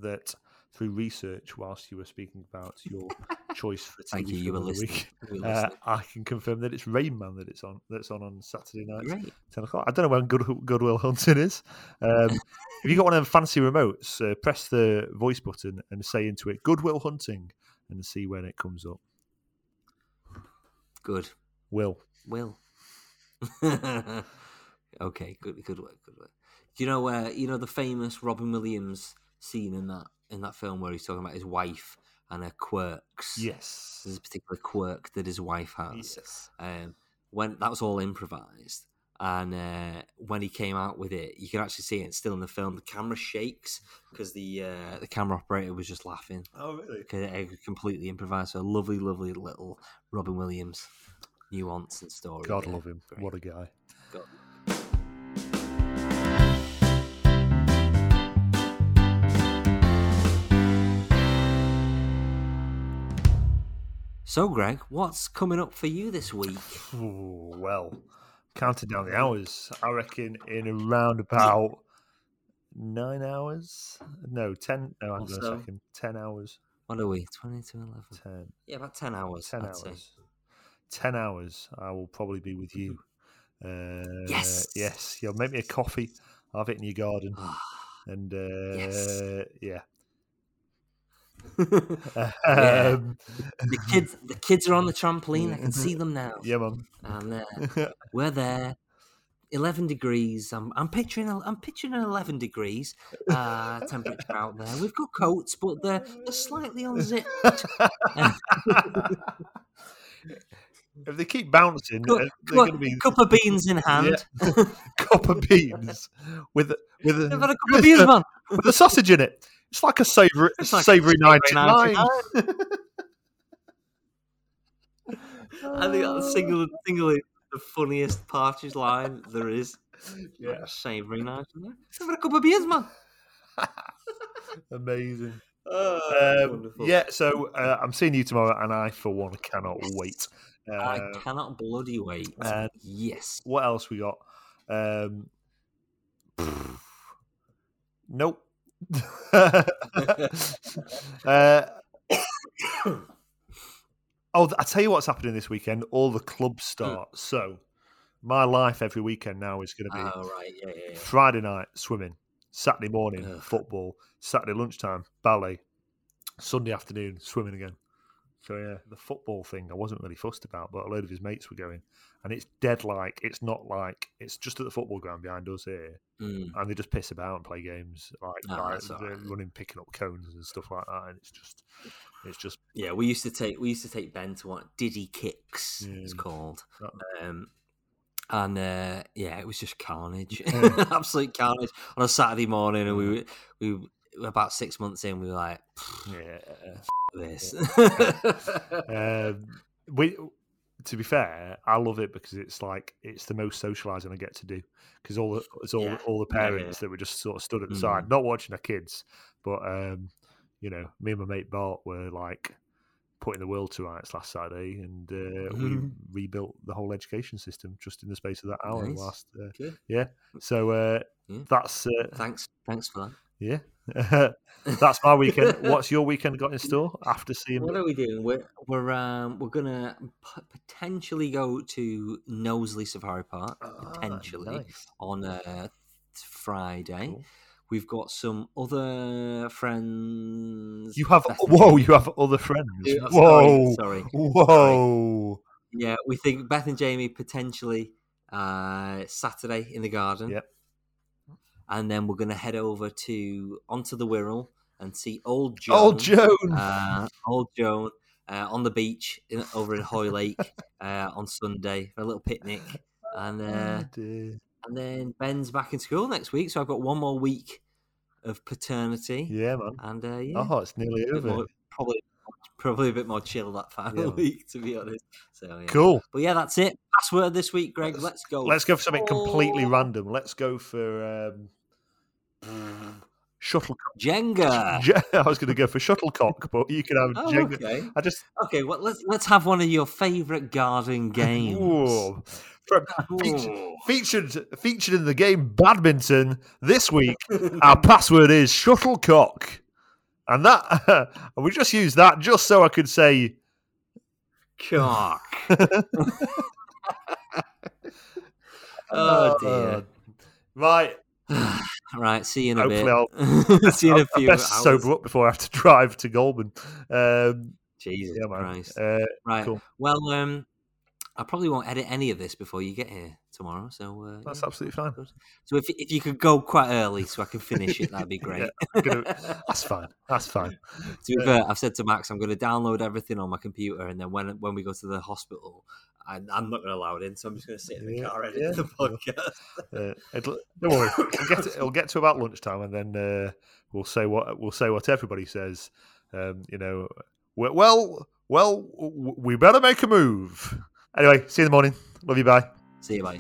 that through research, whilst you were speaking about your choice for TV Thank you. You were listening. week, You were uh. I can confirm that it's Rain Man that it's on. That's on on Saturday night. 10 o'clock. I don't know when Good, Goodwill Hunting is. Um, if you got one of them fancy remotes, uh, press the voice button and say into it Good Will Hunting and see when it comes up. Good. Will. Will. okay, good, good work, good work. Do you know where you know the famous Robin Williams scene in that in that film where he's talking about his wife and her quirks. Yes. There's a particular quirk that his wife has. Yes. Um, when that was all improvised, and uh, when he came out with it, you can actually see it still in the film. The camera shakes because the uh, the camera operator was just laughing. Oh, really? 'Cause It completely improvised. So a lovely, lovely little Robin Williams nuance and story. God there. love him. Great. What a guy. God. So, Greg, what's coming up for you this week? Ooh, well, counting down the hours, I reckon in around about nine hours. No, ten. No, hang on a Also- second. Ten hours. What are we? 20 to 11? Ten. Yeah, about 10 hours. Ten I'd hours. say. Ten hours. I will probably be with you. Uh, Yes. Yes. You'll make me a coffee. I'll have it in your garden, Ah, and uh, Yes. yeah. Yeah. Um, the kids, the kids are on the trampoline. I can see them now. yeah, man. And uh, we're there. 11 degrees. I'm, I'm picturing I'm picturing an 11 degrees uh, temperature out there. We've got coats, but they're, they're slightly unzipped. if they keep bouncing, Cup, they're going to be cup of beans in hand. cup of beans with a- with I've a, a cup of beans, man. with a sausage in it. It's like a savory It's like savory ninety savoury nine. I think that's single, singly the funniest Partridge line there is. Yeah. Savoury night. I've a cup of beans, man. Amazing. Oh, Um, yeah, so uh, I'm seeing you tomorrow, and I, for one, cannot wait. I Uh, cannot bloody wait. and- yes. what else we got? Um, nope. uh, oh, I tell you what's happening this weekend. All the clubs start. So my life every weekend now is going to be Oh, right. Yeah, yeah, yeah. Friday night swimming, Saturday morning Ugh. football, Saturday lunchtime ballet, Sunday afternoon swimming again. So yeah, the football thing I wasn't really fussed about, but a load of his mates were going, and it's dead like it's not like it's just at the football ground behind us here, Mm. and they just piss about and play games like, Ah, like they're right. running, picking up cones and stuff like that, and it's just, it's just Yeah, we used to take we used to take Ben to what Diddy Kicks it's Yeah. called, That- um, and uh, yeah, it was just carnage, Yeah. absolute carnage on a Saturday morning, and we we were about six months in, we were like, yeah. this. um, we, to be fair, I love it because it's like it's the most socialising I get to do because all the it's all Yeah. all the Yeah, yeah, parents that were just sort of stood at the Mm. side, not watching their kids, but um, you know, me and my mate Bart were like putting the world to rights last Saturday, and uh, we Mhm. rebuilt the whole education system just in the space of that hour Nice. last. Uh, yeah, so uh, Yeah. that's uh, thanks, thanks for that. Yeah. That's my weekend. What's your weekend got in store after seeing? What are we doing? We're we're um, we're gonna p- potentially go to Knowsley Safari Park Ah, potentially nice. on uh, Friday. Cool. We've got some other friends. You have whoa, you have other friends. Oh, Whoa, Sorry, sorry. whoa. Yeah, we think Beth and Jamie potentially uh, Saturday in the garden. Yep. And then we're gonna head over to onto the Wirral and see Old Joan. Old Joan. uh, old Joan uh, on the beach in, over in Hoylake uh, on Sunday for a little picnic, and uh, Oh, and then Ben's back in school next week, so I've got one more week of paternity, yeah, man. and uh, yeah, Oh, it's nearly over. more- probably probably a bit more chill that final Yeah. week, to be honest. So yeah. Cool. But yeah, that's it. Password this week, Greg. Let's go. Let's go for something completely Oh. random. Let's go for um, shuttlecock. Jenga. I was going to go for shuttlecock, but you can have Oh, Jenga. okay. I just Okay, well let's let's have one of your favourite garden games. Ooh. From, featured, Ooh. featured featured in the game badminton this week. our password is shuttlecock, and that and we just use that just so I could say Cock. oh dear. Uh, right. right, see you in a Hopefully bit. see you in a I few best hours. sober up before I have to drive to Goulburn. Um, Jesus yeah. Christ. Uh, Right. cool. Well, um, I probably won't edit any of this before you get here tomorrow. So uh, That's yeah, absolutely fine. good. So if if you could go quite early so I can finish it, that'd be great. Yeah, gonna- that's fine. That's fine. To be fair, I've said to Max, I'm going to download everything on my computer, and then when when we go to the hospital, I, I'm not going to allow it in. So I'm just going to sit in the Yeah, car editing yeah. the podcast. Uh, it'll, don't worry. We'll get to, it'll get to about lunchtime, and then uh, we'll say what we'll say what everybody says. Um, you know, well, well, we better make a move. Anyway, see you in the morning. Love you. Bye. See you, bye.